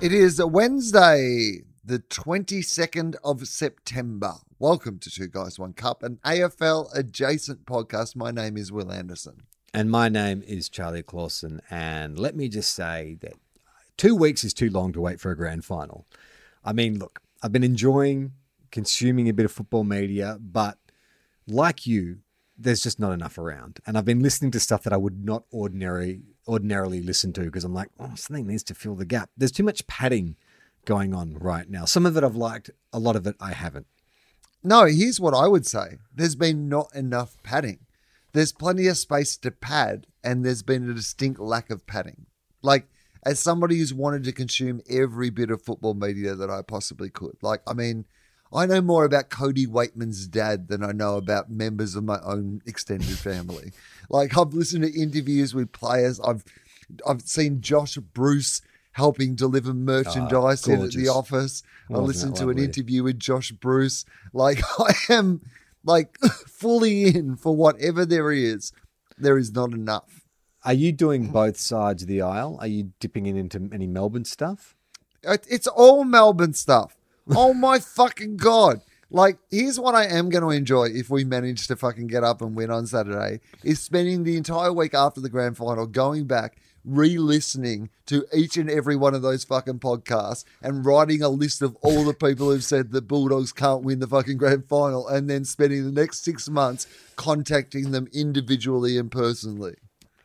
It is Wednesday, the 22nd of September. Welcome to Two Guys, One Cup, an AFL adjacent podcast. My name is Wil Anderson. And my name is Charlie Clausen. And let me just say that two weeks is too long to wait for a grand final. I mean, look, I've been enjoying consuming a bit of football media, but like you, there's just not enough around. And I've been listening to stuff that I would not ordinary ordinarily listen to because I'm like, oh, something needs to fill the gap. There's too much padding going on right now. Some of it I've liked, a lot of it I haven't. No, here's what I would say there's been not enough padding. There's plenty of space to pad, and there's been a distinct lack of padding. Like, as somebody who's wanted to consume every bit of football media that I possibly could, like, I mean, I know more about Cody Weightman's dad than I know about members of my own extended family. like I've listened to interviews with players. I've I've seen Josh Bruce helping deliver merchandise ah, in at the office. I Wasn't listened to an interview with Josh Bruce. Like I am like fully in for whatever there is. There is not enough. Are you doing both sides of the aisle? Are you dipping in into any Melbourne stuff? It's all Melbourne stuff. Oh my fucking god! Like, here's what I am going to enjoy if we manage to fucking get up and win on Saturday: is spending the entire week after the grand final going back, re-listening to each and every one of those fucking podcasts, and writing a list of all the people who've said the Bulldogs can't win the fucking grand final, and then spending the next six months contacting them individually and personally.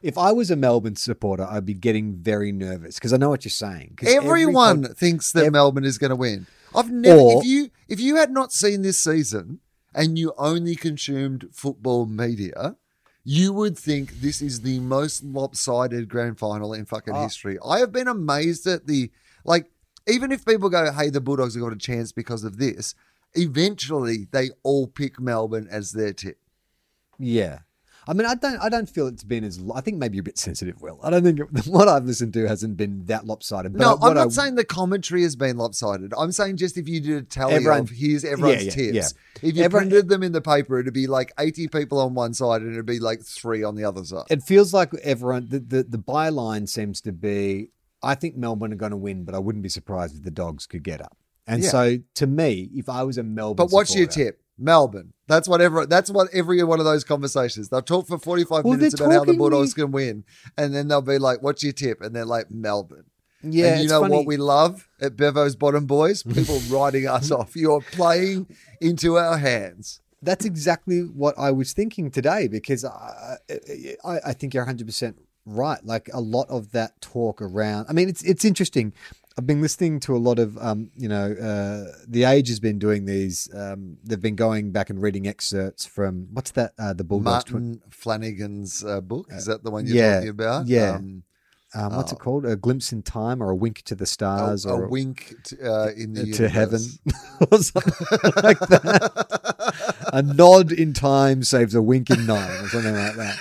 If I was a Melbourne supporter, I'd be getting very nervous because I know what you're saying. 'Cause every Everyone pod- thinks that ev- Melbourne is going to win. I've never. Or- if you if you had not seen this season and you only consumed football media, you would think this is the most lopsided grand final in fucking Oh. history. I have been amazed at the like. Even if people go, "Hey, the Bulldogs have got a chance because of this," eventually they all pick Melbourne as their tip. Yeah. I mean, I don't. I don't feel it's been as. I think maybe you're a bit sensitive, Wil. I don't think it- what I've listened to hasn't been that lopsided. But No, I- I'm not I- saying the commentary has been lopsided. I'm saying just if you did a tally Everyone- of here's everyone's yeah, tips. yeah. If you Everyone- printed them in the paper, it'd be like 80 people on one side and it'd be like three on the other side. It feels like everyone. The, the the byline seems to be. I think Melbourne are going to win, but I wouldn't be surprised if the Dogs could get up. And so, to me, if I was a Melbourne, But what's your tip? Melbourne. That's what every, That's what every one of those conversations. They'll talk for 45 Well, minutes about how the Bulldogs the- can win. And then they'll be like, what's your tip? And they're like, Melbourne. Yeah, and you know funny. what we love at Bevo's Bottom Boys? People writing us off. You're playing into our hands. That's exactly what I was thinking today because I, I, I think you're 100% right. Like a lot of that talk around, I mean, it's, it's interesting. I've been listening to a lot of, um, you know, uh, The Age has been doing these. Um, they've been going back and reading excerpts from, what's that? Uh, the Bulldogs. twi- Martin Flanagan's uh, book. Is that the one you're yeah, talking about? yeah. Um, um, what's it oh. called? A Glimpse in Time or A Wink to the a, Stars a or wink to, uh, in the to heaven or something like that. a nod in time saves a wink in nine or something like that.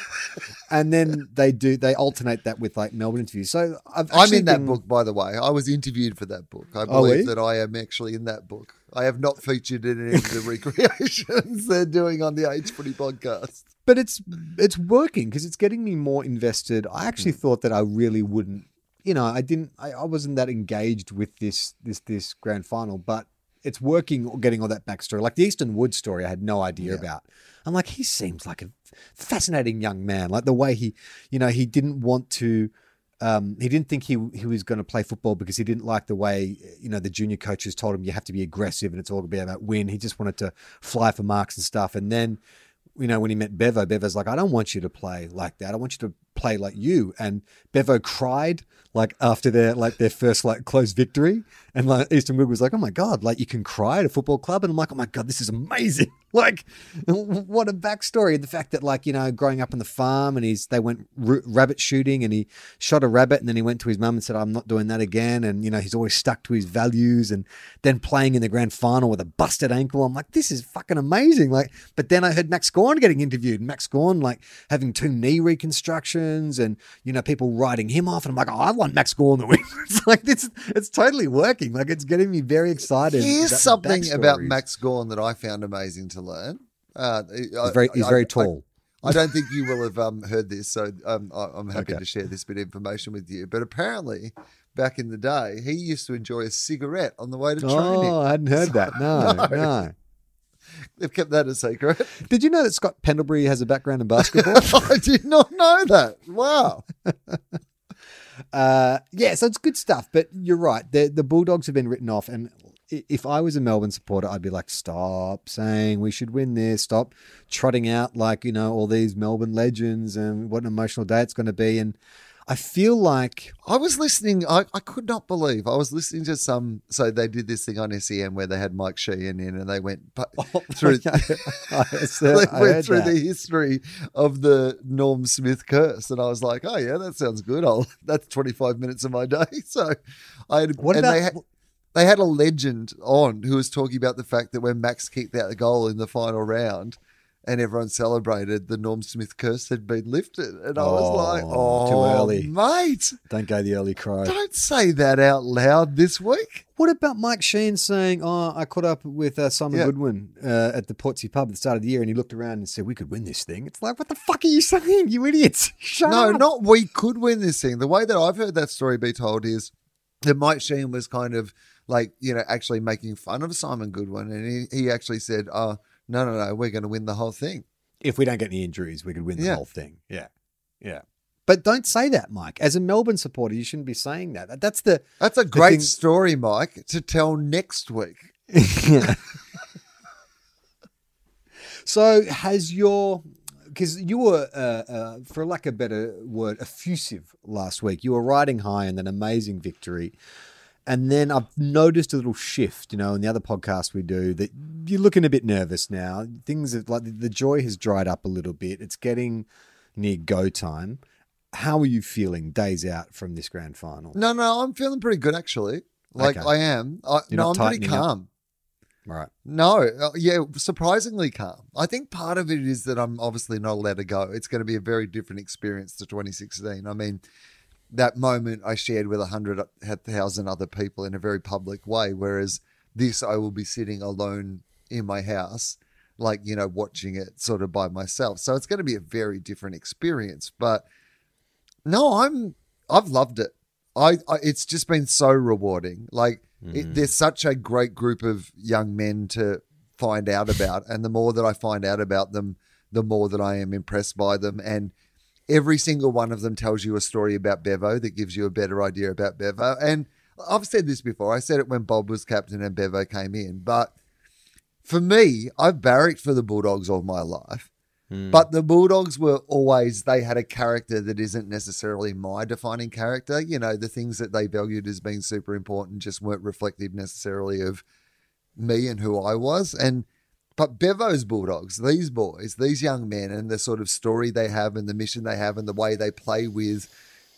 And then they do they alternate that with like Melbourne interviews. So I've I'm actually in that been- book, by the way. I was interviewed for that book. I believe that I am actually in that book. I have not featured in any of the recreations they're doing on the Age Footy podcast. but it's it's working because it's getting me more invested. I actually hmm. thought that I really wouldn't. You know, I didn't. I, I wasn't that engaged with this this this grand final, but it's working. or Getting all that backstory, like the Easton Wood story, I had no idea Yeah. about. I'm like, he seems like a fascinating young man. Like the way he, you know, he didn't want to. Um, he didn't think he he was going to play football because he didn't like the way you know the junior coaches told him you have to be aggressive and it's all going to be about win. He just wanted to fly for marks and stuff. And then, you know, when he met Bevo, Bevo's like, I don't want you to play like that. I want you to play like you. And Bevo cried like after their like their first like close victory, and like Easton Wood was like, "Oh my god, like you can cry at a football club," and I'm like, "Oh my god, this is amazing!" like, what a backstory! The fact that like you know, growing up on the farm, and he's they went r- rabbit shooting, and he shot a rabbit, and then he went to his mum and said, "I'm not doing that again," and you know, he's always stuck to his values, and then playing in the grand final with a busted ankle. I'm like, this is fucking amazing! Like, but then I heard Max Gawn getting interviewed, Max Gawn like having two knee reconstructions, and you know, people writing him off, and I'm like, oh, I want Max Gawn to win. it's like this, it's totally working. Like it's getting me very excited. Here's the something about. Max Gawn that I found amazing to learn. Uh, He's very, he's very tall. I, I don't think you will have um, heard this, so um, I, I'm happy Okay. to share this bit of information with you. But apparently, back in the day, he used to enjoy a cigarette on the way to training. Oh, I hadn't heard that. No, No. no. They've kept that a secret. Did you know that Scott Pendlebury has a background in basketball? I did not know that. Wow. uh, yeah, so it's good stuff. But you're right. The the Bulldogs have been written off, and if I was a Melbourne supporter, I'd be like, stop saying we should win this. Stop trotting out like you know all these Melbourne legends and what an emotional day it's going to be. And I feel like I was listening. I, I could not believe I was listening to some. So they did this thing on SEN where they had Mike Sheahan in, and they went pu- oh, through. I, they I went through that. the history of the Norm Smith curse, and I was like, "Oh yeah, that sounds good. I'll, that's twenty five minutes of my day." So I had, What and about they had, they had a legend on who was talking about the fact that when Max kicked out the goal in the final round. And everyone celebrated the Norm Smith curse had been lifted, and I was like, Oh, too "Oh, early. mate! don't go the early cry. Don't say that out loud this week." What about Mike Sheahan saying, "Oh, I caught up with uh, Simon Yeah. Goodwin uh, at the Portsea pub at the start of the year, and he looked around and said we could win this thing." It's like, what the fuck are you saying, you idiots? Shut No, up. not we could win this thing. The way that I've heard that story be told is that Mike Sheahan was kind of like, you know, actually making fun of Simon Goodwin. And he, he actually said, oh, no, no, no, we're going to win the whole thing. If we don't get any injuries, we could win the Yeah. whole thing. Yeah, yeah. But don't say that, Mike. As a Melbourne supporter, you shouldn't be saying that. That's the That's a great thing- story, Mike, to tell next week. So has your because you were, uh, uh, for lack of a better word, effusive last week. You were riding high in an amazing victory, and then I've noticed a little shift. You know, in the other podcast we do, that you're looking a bit nervous now. Things have, like the joy has dried up a little bit. It's getting near go time. How are you feeling days out from this grand final? No, no, I'm feeling pretty good, actually. Like, Okay. I am. I, you're no, I'm pretty tightening up? calm. Right. No, uh, yeah, surprisingly calm. I think part of it is that I'm obviously not allowed to go. It's going to be a very different experience to 2016. I mean, that moment I shared with a hundred thousand other people in a very public way, whereas this I will be sitting alone in my house, like you know, watching it sort of by myself. So it's going to be a very different experience. But no, I'm I've loved it. I, I it's just been so rewarding. Like it, mm. there's such a great group of young men to find out about, and the more that I find out about them, the more that I am impressed by them. And every single one of them tells you a story about Bevo that gives you a better idea about Bevo. And I've said this before. I said it when Bob was captain and Bevo came in, but for me, I've barracked for the Bulldogs all my life. Hmm. But the Bulldogs were always, they had a character that isn't necessarily my defining character. You know, the things that they valued as being super important just weren't reflective necessarily of me and who I was. And, but Bevo's Bulldogs, these boys, these young men, and the sort of story they have and the mission they have and the way they play with,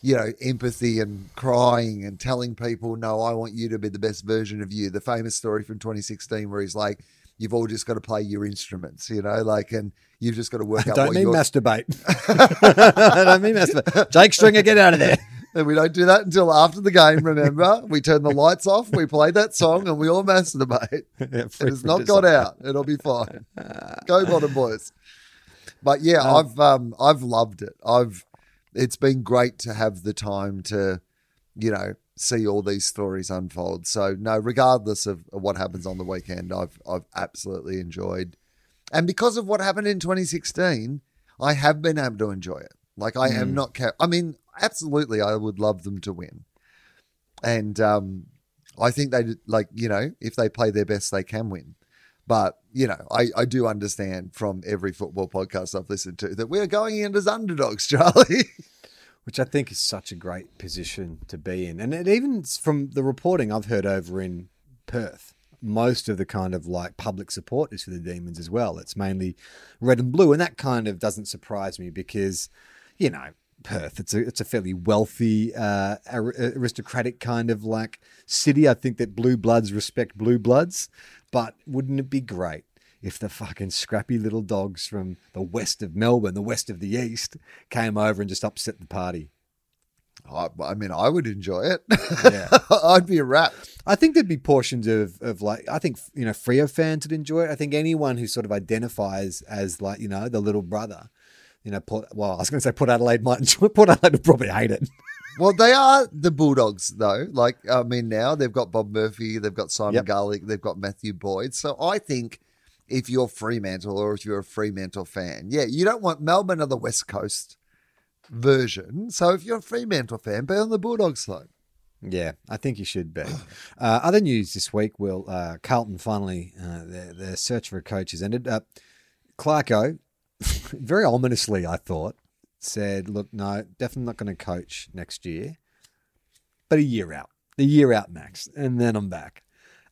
you know, empathy and crying and telling people, no, I want you to be the best version of you. The famous story from 2016 where he's like, you've all just got to play your instruments, you know, like, and you've just got to work out Don't what mean your masturbate. I don't mean masturbate. Jake Stringer, get out of there. And we don't do that until after the game, remember? we turn the lights off, we play that song, and we all masturbate. Yeah, It has not got out. It'll be fine. Go bottom boys. But yeah, Um, I've um I've loved it. I've it's been great to have the time to, you know, see all these stories unfold. So no, regardless of, what happens on the weekend, I've I've absolutely enjoyed. And because of what happened in 2016, I have been able to enjoy it. Like I am not ca- I mean, absolutely I would love them to win. And um I think they like, you know, if they play their best they can win. But, you know, I, I do understand from every football podcast I've listened to that we're going in as underdogs, Charlie. which I think is such a great position to be in. And it even from the reporting I've heard over in Perth, most of the kind of like public support is for the Demons as well. It's mainly red and blue, and that kind of doesn't surprise me because, you know, Perth. It's a it's a fairly wealthy, uh, aristocratic kind of like city. I think that blue bloods respect blue bloods, but wouldn't it be great if the fucking scrappy little dogs from the west of Melbourne, the west of the east, came over and just upset the party? I, I mean, I would enjoy it. Yeah. I'd be a rat. I think there'd be portions of, of like I think you know Freo fans would enjoy it. I think anyone who sort of identifies as like you know the little brother, you know, Port, well I was going to say Port Adelaide might enjoy. Port Adelaide would probably hate it. Well, they are the Bulldogs, though. Like, I mean, now they've got Bob Murphy, they've got Simon Yep. Garlick, they've got Matthew Boyd. So I think if you're Fremantle or if you're a Fremantle fan, yeah, you don't want Melbourne or the West Coast version. So if you're a Fremantle fan, be on the Bulldogs side. Yeah, I think you should be. Uh, other news this week, Wil uh, Carlton finally uh, their, their search for a coach has ended. Uh, Clarko, very ominously, I thought, said, "Look, no, definitely not going to coach next year, but a year out, a year out max, and then I'm back."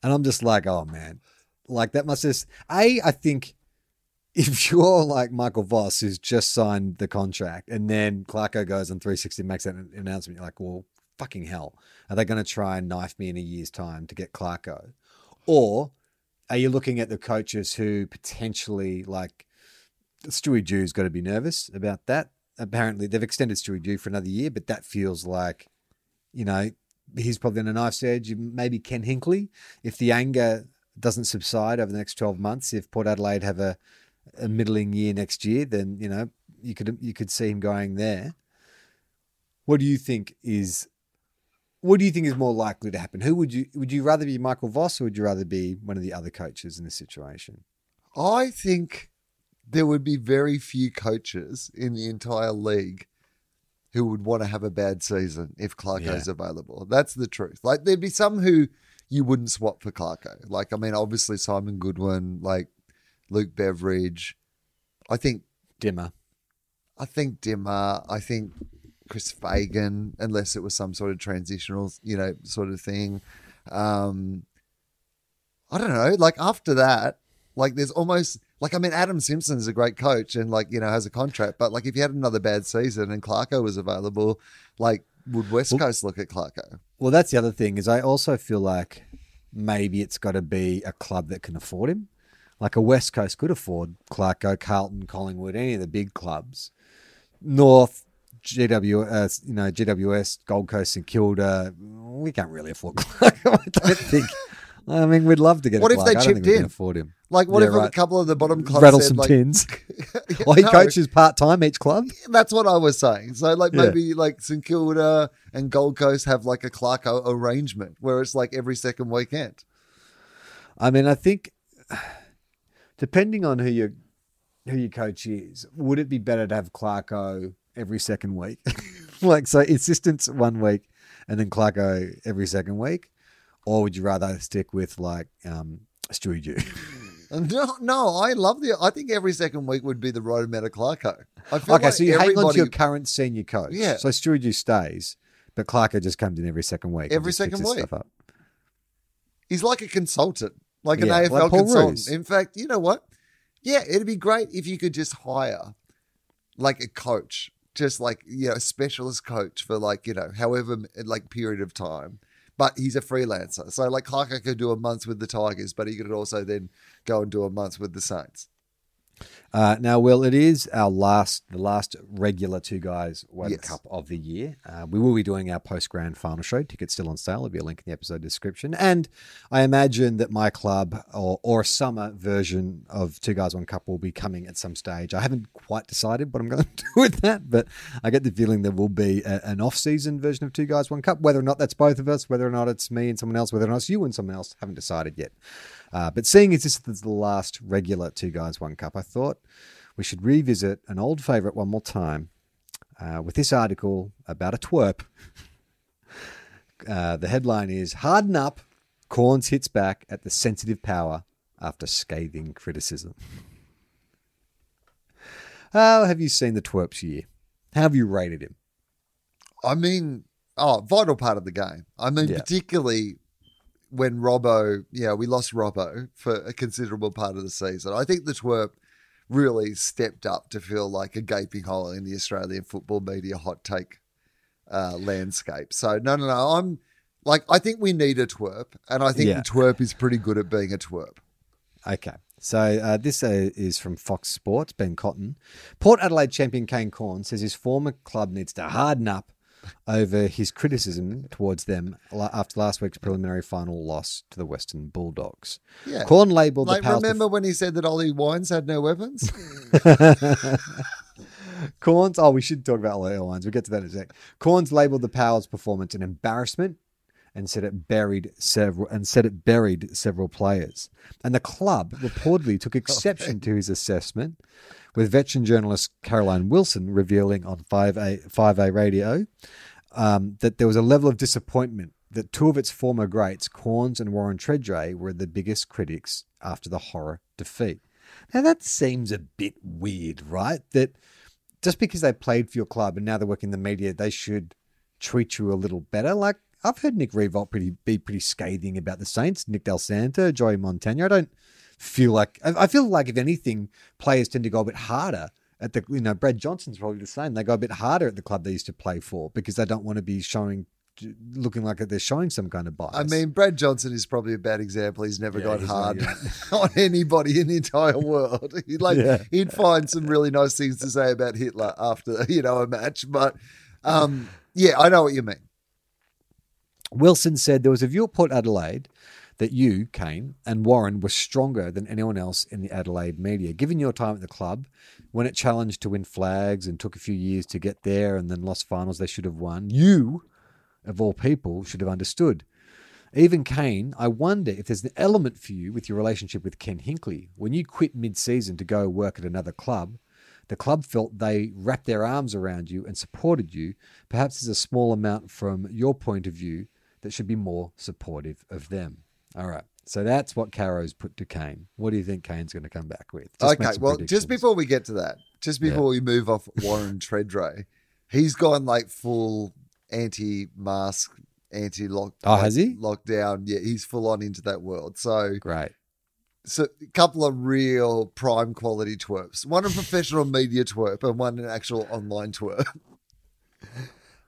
And I'm just like, "Oh man, like that must just a." I think if you're like Michael Voss, who's just signed the contract, and then Clarko goes on 360 makes that announcement, you're like, "Well." fucking hell. Are they going to try and knife me in a year's time to get Clarko? Or are you looking at the coaches who potentially, like, Stewie Dew's got to be nervous about that? Apparently, they've extended Stewie Dew for another year, but that feels like, you know, he's probably on a knife's edge. Maybe Ken Hinkley, if the anger doesn't subside over the next 12 months, if Port Adelaide have a, a middling year next year, then, you know, you could you could see him going there. What do you think is what do you think is more likely to happen? Who would you would you rather be Michael Voss or would you rather be one of the other coaches in this situation? I think there would be very few coaches in the entire league who would want to have a bad season if Clarko's available. That's the truth. Like there'd be some who you wouldn't swap for Clarko. Like I mean, obviously Simon Goodwin, like Luke Beveridge. I think Dimmer. I think Dimmer. I think Chris Fagan, unless it was some sort of transitional, you know, sort of thing. Um, I don't know. Like after that, like there's almost like I mean, Adam Simpson is a great coach and like you know has a contract, but like if you had another bad season and Clarko was available, like would West Coast look at Clarko? Well, that's the other thing is I also feel like maybe it's got to be a club that can afford him. Like a West Coast could afford Clarko, Carlton, Collingwood, any of the big clubs. North, GW, uh, you know, GWS, Gold Coast, and Kilda, we can't really afford Clarko. I don't think. I mean, we'd love to get. What if they I don't think chipped in? afford him. Like what Yeah, if a couple of the bottom clubs Rattle said, some like, tins. Well, he no. coaches part time each club. That's what I was saying. So like Yeah. maybe like St Kilda and Gold Coast have like a Clarko arrangement where it's like every second weekend. I mean, I think depending on who your who your coach is, would it be better to have Clarko every second week? like so insistence one week and then Clarko every second week? Or would you rather stick with like um Stewie Dew? No, no, I love the. I think every second week would be the amount of Clarko. I feel okay, like so you hang on to your current senior coach. Yeah. So Stewie Dew stays, but Clarko just comes in every second week. Every second week. Stuff up. He's like a consultant, like an AFL like consultant. Roos. In fact, you know what? Yeah, it'd be great if you could just hire like a coach, just like you know, a specialist coach for like you know, however like period of time. But he's a freelancer, so like Clarko could do a month with the Tigers, but he could also then go and do a month with the Saints. Uh, now, Wil, it is our last, the last regular Two Guys One Yes. Cup of the year. Uh, we will be doing our post grand final show. Tickets still on sale. There'll be a link in the episode description. And I imagine that my club or, or a summer version of Two Guys One Cup will be coming at some stage. I haven't quite decided what I'm going to do with that, but I get the feeling there will be a, an off season version of Two Guys One Cup. Whether or not that's both of us, whether or not it's me and someone else, whether or not it's you and someone else, haven't decided yet. Uh, but seeing as this is the last regular Two Guys One Cup, I thought we should revisit an old favourite one more time uh, with this article about a twerp. Uh, the headline is Harden Up, Cornes hits back at the sensitive power after scathing criticism. How have you seen the twerp's year? How have you rated him? I mean, oh, vital part of the game. I mean, Yeah. particularly when Robbo, yeah, we lost Robbo for a considerable part of the season. I think the twerp really stepped up to feel like a gaping hole in the Australian football media hot take uh, landscape. So no, no, no. I'm like, I think we need a twerp, and I think Yeah. the twerp is pretty good at being a twerp. Okay. So uh, this uh, is from Fox Sports, Ben Cotton. Port Adelaide champion Kane Corn says his former club needs to harden up over his criticism towards them after last week's preliminary final loss to the Western Bulldogs. Yeah. Corn labelled Like, the remember when he said that Ollie Wines had no weapons? Cornes. Oh, we should talk about Ollie Wines. We'll get to that in a sec. Cornes labelled the Powers' performance an embarrassment and said it buried several and said it buried several players. And the club reportedly took exception to his assessment, with veteran journalist Caroline Wilson revealing on 5A 5A radio um, that there was a level of disappointment that two of its former greats, Cornes and Warren Tredrea, were the biggest critics after the horror defeat. Now that seems a bit weird, right? That just because they played for your club and now they work in the media, they should treat you a little better. Like I've heard Nick Riewoldt pretty be pretty scathing about the Saints, Nick Dal Santo, Joey Montagna. I don't feel like I I feel like if anything, players tend to go a bit harder at the you know Brad Johnson's probably the same. They go a bit harder at the club they used to play for because they don't want to be showing looking like they're showing some kind of bias. I mean, Brad Johnson is probably a bad example. He's never Yeah, gone he's hard not, on anybody in the entire world. He'd like Yeah. he'd find some really nice things to say about Hitler after you know a match, but um, yeah, I know what you mean. Wilson said there was a view at Port Adelaide that you, Kane, and Warren were stronger than anyone else in the Adelaide media. Given your time at the club, when it challenged to win flags and took a few years to get there and then lost finals they should have won, you, of all people, should have understood. Even Kane, I wonder if there's an element for you with your relationship with Ken Hinkley. When you quit mid season to go work at another club, the club felt they wrapped their arms around you and supported you. Perhaps there's a small amount from your point of view that should be more supportive of them. All right. So that's what Caro's put to Kane. What do you think Kane's going to come back with? Just okay, well, just before we get to that, just before we move off Warren Tredrea, he's gone like full anti-mask, anti-lock. Oh, has he? Lockdown. Yeah, he's full on into that world. So, Great. so a couple of real prime quality twerps. One a professional media twerp and one an actual online twerp.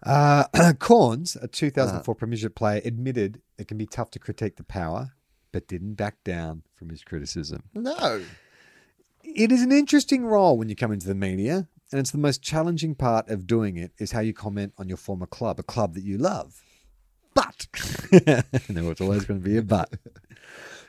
Uh, Cornes, a 2004 Premiership player, admitted it can be tough to critique the power, but didn't back down from his criticism. No. It is an interesting role when you come into the media, and it's the most challenging part of doing it is how you comment on your former club, a club that you love. But there was always going to be a but.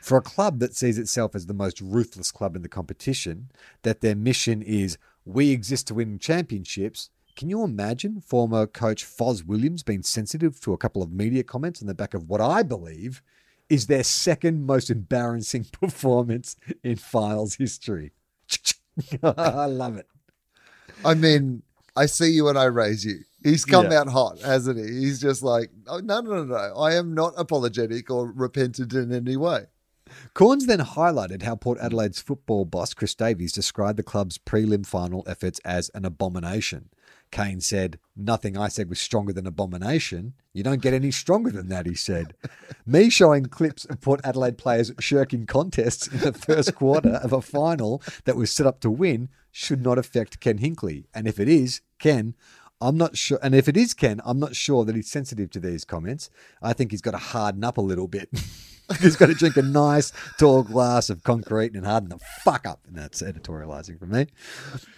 For a club that sees itself as the most ruthless club in the competition, that their mission is we exist to win championships. Can you imagine former coach Fos Williams being sensitive to a couple of media comments on the back of what I believe is their second most embarrassing performance in finals history? I love it. I mean, I see you and I raise you. He's come Yeah. out hot, hasn't he? He's just like, oh, no, no, no, no. I am not apologetic or repentant in any way. Cornes then highlighted how Port Adelaide's football boss, Chris Davies, described the club's prelim final efforts as an abomination. Kane said, Nothing I said was stronger than abomination. You don't get any stronger than that, he said. Me showing clips of Port Adelaide players shirking contests in the first quarter of a final that was set up to win should not affect Ken Hinkley. And if it is, Ken, I'm not sure. And if it is Ken, I'm not sure that he's sensitive to these comments. I think he's got to harden up a little bit. he's got to drink a nice tall glass of concrete and harden the fuck up. And that's editorializing for me.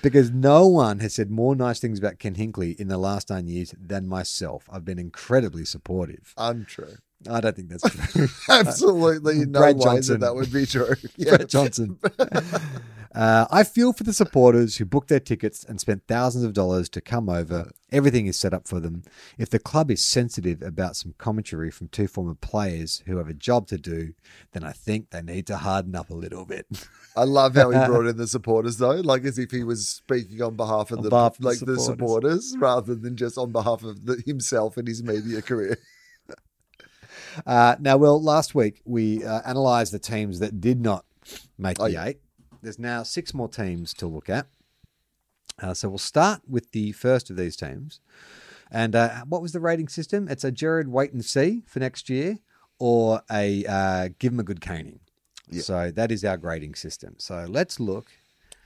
Because no one has said more nice things about Ken Hinkley in the last nine years than myself. I've been incredibly supportive. Untrue. I don't think that's true. Absolutely no Brad way Johnson. that that would be true. Yeah. Brett Johnson. Uh, I feel for the supporters who booked their tickets and spent thousands of dollars to come over. Everything is set up for them. If the club is sensitive about some commentary from two former players who have a job to do, then I think they need to harden up a little bit. I love how he brought in the supporters though, like as if he was speaking on behalf of On the behalf of the like the supporters. supporters rather than just on behalf of the, himself and his media career. Uh, now, well, last week we uh, analysed the teams that did not make Oh, the yeah. eight. There's now six more teams to look at. Uh, so we'll start with the first of these teams. And uh, what was the rating system? It's a Gerard wait and see for next year, or a uh, give him a good caning. Yeah. So that is our grading system. So let's look.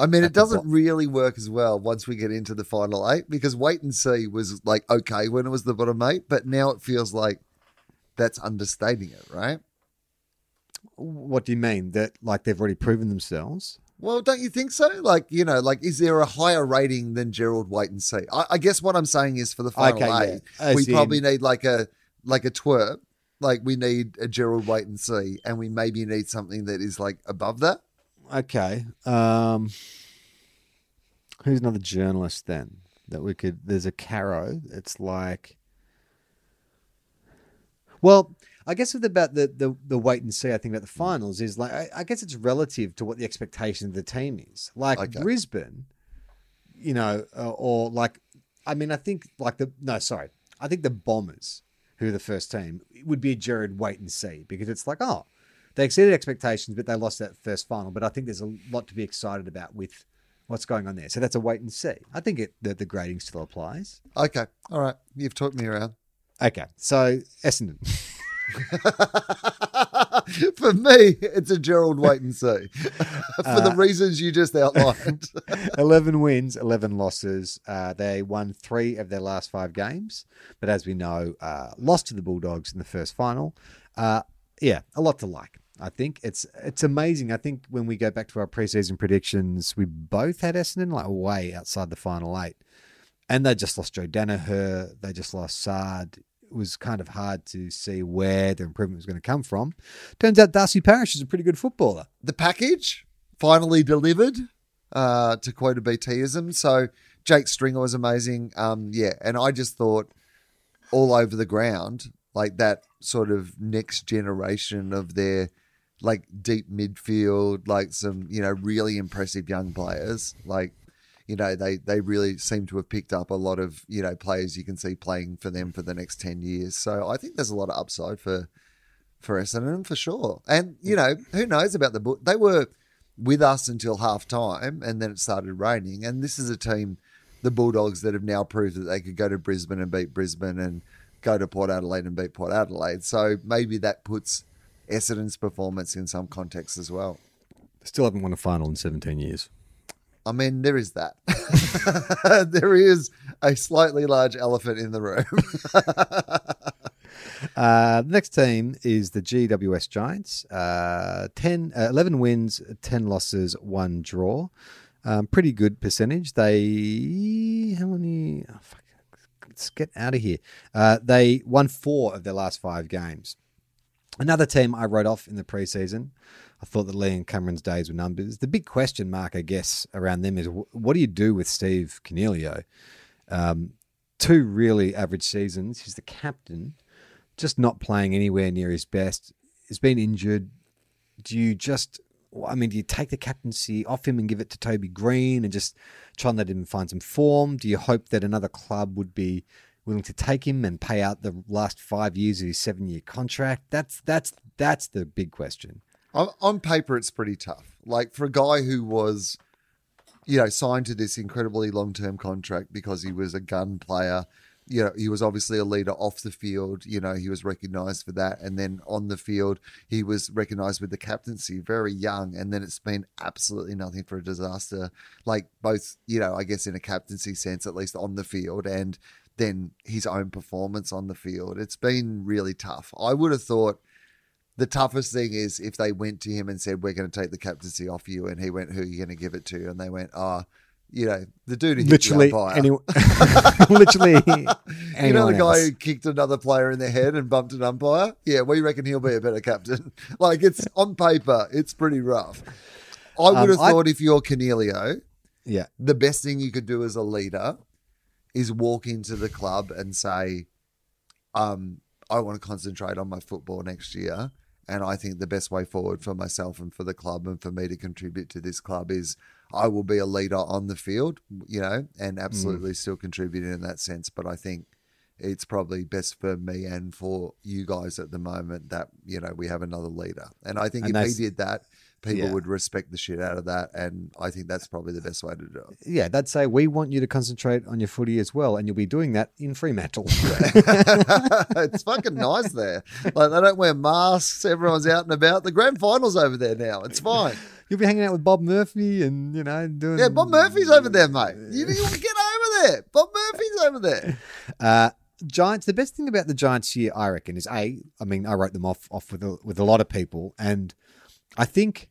I mean, it doesn't really work as well once we get into the final eight because wait and see was like okay when it was the bottom eight, but now it feels like that's understating it, right? What do you mean that like they've already proven themselves? Well, don't you think so? Like, you know, like, is there a higher rating than Gerard Wait and See? I, I guess what I'm saying is for the final Okay, yeah. eight, As we in- probably need like a like a twerp, like we need a Gerard Wait and See, and we maybe need something that is like above that. Okay. Um, who's another journalist then that we could? There's a Caro. It's like, well, I guess with about the the the wait and see. I think about the finals is like I, I guess it's relative to what the expectation of the team is. Like Okay. Brisbane, you know, uh, or like I mean, I think like the no, sorry, I think the Bombers, who are the first team, would be a Gerard wait and see because it's like oh, they exceeded expectations, but they lost that first final. But I think there's a lot to be excited about with what's going on there. So that's a wait and see. I think it the, the grading still applies. Okay, all right, you've talked me around. Okay, so Essendon. For me, it's a Gerard Wait and See for Uh, the reasons you just outlined. 11 wins, 11 losses. Uh, they won three of their last five games, but as we know, uh, lost to the Bulldogs in the first final. Uh, yeah, a lot to like. I think it's it's amazing. I think when we go back to our preseason predictions, we both had Essendon like way outside the final eight, and they just lost Joe Daniher. They just lost Saad. Was kind of hard to see where the improvement was going to come from. Turns out Darcy Parish is a pretty good footballer. the package finally delivered, uh, to quote a BTism. So Jake Stringer was amazing. Um, yeah, and I just thought all over the ground, like that sort of next generation of their like deep midfield, like some, you know, really impressive young players. Like, you know, they they really seem to have picked up a lot of, you know, players you can see playing for them for the next ten years. So I think there's a lot of upside for for Essendon for sure. And you know, who knows about the book? They were with us until half time, and then it started raining. And this is a team, the Bulldogs, that have now proved that they could go to Brisbane and beat Brisbane, and go to Port Adelaide and beat Port Adelaide. So maybe that puts Essendon's performance in some context as well. Still haven't won a final in 17 years. I mean, there is that. there is a slightly large elephant in the room. Uh, next team is the GWS Giants. Uh, 10, uh, 11 wins, 10 losses, one draw. Um, pretty good percentage. They, how many? Oh, fuck, let's get out of here. Uh, they won four of their last five games. Another team I wrote off in the preseason. I thought that Leon Cameron's days were numbers. The big question mark, I guess, around them is what do you do with Steve Coniglio? Um, two really average seasons. He's the captain, just not playing anywhere near his best. He's been injured. Do you just, I mean, do you take the captaincy off him and give it to Toby Greene and just try and let him find some form? Do you hope that another club would be willing to take him and pay out the last five years of his seven-year contract? That's that's that's the big question. On, on paper, it's pretty tough. Like for a guy who was, you know, signed to this incredibly long term contract because he was a gun player. You know, he was obviously a leader off the field. You know, he was recognized for that. And then on the field, he was recognized with the captaincy very young. And then it's been absolutely nothing for a disaster. Like both, you know, I guess in a captaincy sense, at least on the field, and then his own performance on the field. It's been really tough. I would have thought the toughest thing is if they went to him and said, "We're going to take the captaincy off you," and he went, "Who are you going to give it to?" And they went, "Oh, you know, the dude who hit Literally, the umpire. anyone, literally, you know, the guy else. who kicked another player in the head and bumped an umpire. Yeah, we reckon he'll be a better captain. like it's on paper, it's pretty rough. I would Um, have I- thought if you're Coniglio, Yeah, the best thing you could do as a leader is walk into the club and say, um, I want to concentrate on my football next year. And I think the best way forward for myself and for the club and for me to contribute to this club is I will be a leader on the field, you know, and mm. absolutely still contributing in that sense. But I think it's probably best for me and for you guys at the moment that, you know, we have another leader. And I think And if he did that, people Yeah. would respect the shit out of that, and I think that's probably the best way to do it. Yeah, they'd say we want you to concentrate on your footy as well, and you'll be doing that in Fremantle. it's fucking nice there. Like they don't wear masks. Everyone's out and about. The grand finals over there now. It's fine. You'll be hanging out with Bob Murphy and you know doing. Yeah, Bob Murphy's over there, mate. You, you get over there. Bob Murphy's over there. Uh, Giants. The best thing about the Giants year, I reckon, is a. I mean, I wrote them off off with a, with a lot of people, and I think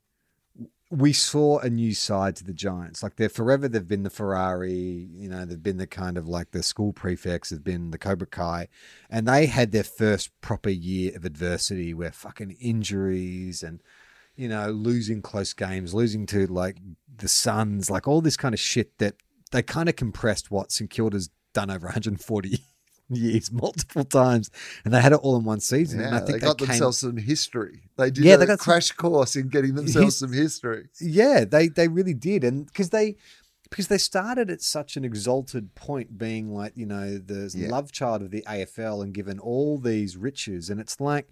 we saw a new side to the Giants. Like they're forever, they've been the Ferrari. You know, they've been the kind of like the school prefects. They've been the Cobra Kai, and they had their first proper year of adversity where fucking injuries and you know losing close games, losing to like the Suns, like all this kind of shit that they kind of compressed what St Kilda's done over 140 years multiple times, and they had it all in one season. and I think they got came- themselves some history. They did Yeah, a they got some- crash course in getting themselves some history. Yeah, they they really did, and because they because they started at such an exalted point, being like you know the Yeah. love child of the AFL and given all these riches, and it's like,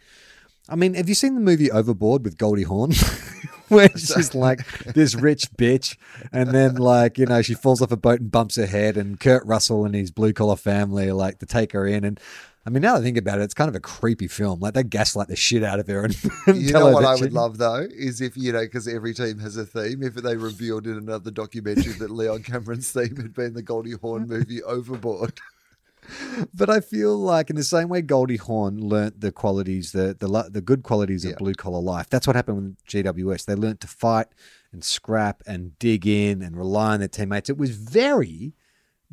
I mean, have you seen the movie Overboard with Goldie Hawn? Where she's like this rich bitch, and then like you know she falls off a boat and bumps her head, and Kurt Russell and his blue collar family are like to take her in, and I mean now that I think about it, it's kind of a creepy film. Like they gaslight the shit out of her, and, and You tell know what I would love though is if you know because every team has a theme. If they revealed in another documentary that Leon Cameron's theme had been the Goldie Hawn movie Overboard. But I feel like in the same way Goldie Hawn learnt the qualities, the the the good qualities of Yeah. blue collar life. That's what happened with GWS. They learnt to fight and scrap and dig in and rely on their teammates. It was very,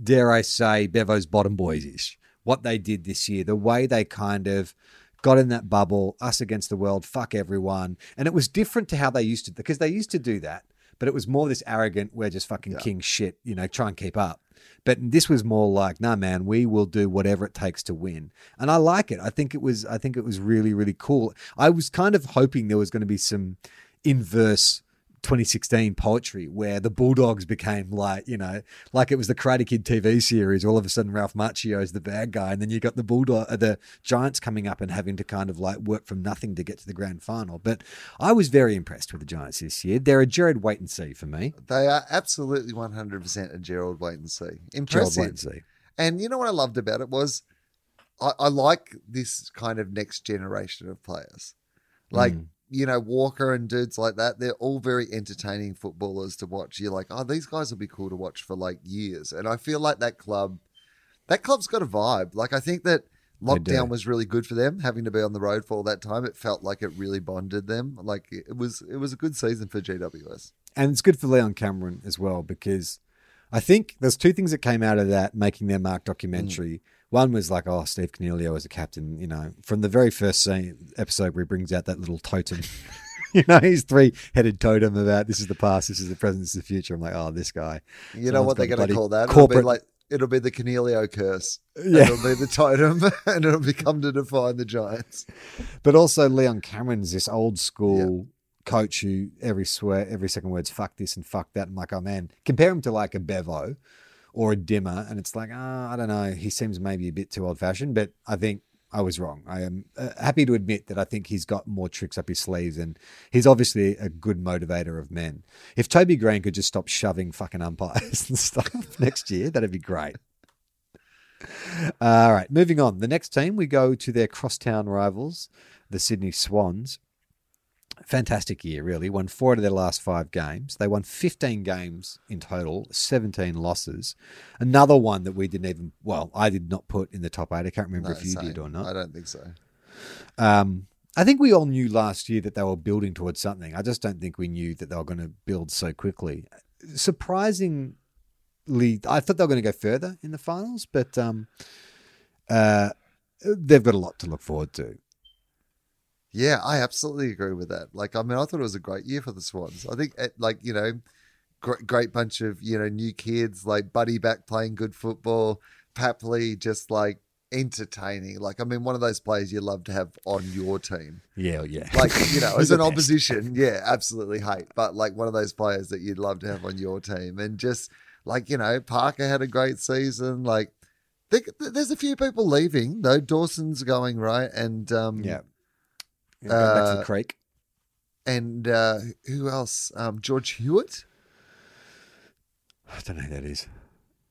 dare I say, Bevo's bottom boys ish. What they did this year, the way they kind of got in that bubble, us against the world, fuck everyone, and it was different to how they used to because they used to do that. But it was more this arrogant, we're just fucking Yeah. king shit, you know, try and keep up. But this was more like, nah, man, we will do whatever it takes to win, and I like it. I think it was, I think it was really, really cool. I was kind of hoping there was going to be some inverse 2016 poetry where the Bulldogs became like, you know, like it was the Karate Kid TV series. All of a sudden, Ralph Macchio is the bad guy, and then you got the Bulldog, uh, the Giants coming up and having to kind of like work from nothing to get to the grand final. But I was very impressed with the Giants this year. They're a Gerard wait and see for me. They are absolutely one hundred percent a Gerard wait and see. Gerard Impressive. wait and see. And you know what I loved about it was I, I like this kind of next generation of players. Like, Mm. You know, Walker and dudes like that, they're all very entertaining footballers to watch. You're like, oh, these guys will be cool to watch for like years. And I feel like that club, that club's got a vibe. Like, I think that lockdown was really good for them, having to be on the road for all that time. It felt like it really bonded them. Like, it was, it was a good season for GWS. And it's good for Leon Cameron as well because I think there's two things that came out of that making their mark documentary. Mm. One was like, oh, Steve Coniglio as a captain, you know, from the very first scene, episode where he brings out that little totem, you know, his three headed totem about this is the past, this is the present, this is the future. I'm like, oh, this guy. You know what they're going to call that? corporate- It'll be like it'll be the Coniglio curse. Yeah. It'll be the totem, and it'll become to define the Giants. But also Leon Cameron's this old school coach who every swear every second word's fuck this and fuck that. I'm like, oh man, compare him to like a Bevo or a Dimmer, and it's like, ah, I don't know. He seems maybe a bit too old fashioned, but I think I was wrong. I am uh, happy to admit that I think he's got more tricks up his sleeves, and he's obviously a good motivator of men. If Toby Greene could just stop shoving fucking umpires and stuff next year, that'd be great. All right, moving on. The next team, we go to their crosstown rivals, the Sydney Swans. Fantastic year, really. Won four out of their last five games. They won 15 games in total, 17 losses. Another one that we didn't even, well, I did not put in the top eight. I can't remember No, if you same. did or not. I don't think so. Um, I think we all knew last year that they were building towards something. I just don't think we knew that they were going to build so quickly. Surprisingly, I thought they were going to go further in the finals, but um, uh, they've got a lot to look forward to. Yeah, I absolutely agree with that. Like, I mean, I thought it was a great year for the Swans. I think, eh, like, you know, great, great bunch of you know new kids, like Buddy back playing good football, Papley just like entertaining. Like, I mean, one of those players you love to have on your team. Yeah, yeah. Like, you know, as an opposition, yeah, absolutely hate. But like one of those players that you'd love to have on your team, and just like you know, Parker had a great season. Like, there's a few people leaving though. Dawson's going right, and um, Yeah. Going back to Uh, the creek. and uh, who else? Um, George Hewitt. I don't know who that is.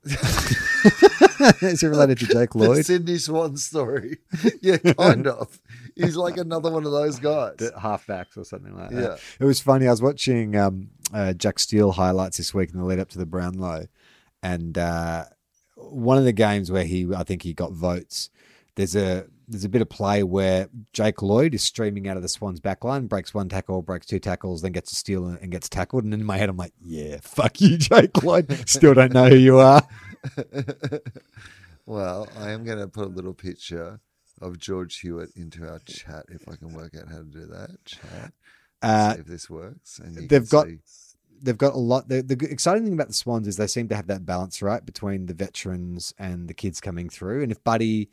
is it related to Jake The Lloyd? Sydney Swan story. yeah, kind of. He's like another one of those guys. The halfbacks or something like that. Yeah. It was funny. I was watching um, uh, Jack Steele highlights this week in the lead up to the Brownlow, and uh, one of the games where he, I think he got votes. There's a there's a bit of play where Jake Lloyd is streaming out of the Swans backline, breaks one tackle, breaks two tackles, then gets a steal and, and gets tackled. And in my head, I'm like, yeah, fuck you, Jake Lloyd. Still don't know who you are. well, I am going to put a little picture of George Hewett into our chat if I can work out how to do that. Chat. Uh, if this works. And they've got- see- they've got a lot. The, the exciting thing about the Swans is they seem to have that balance right between the veterans and the kids coming through. And if Buddy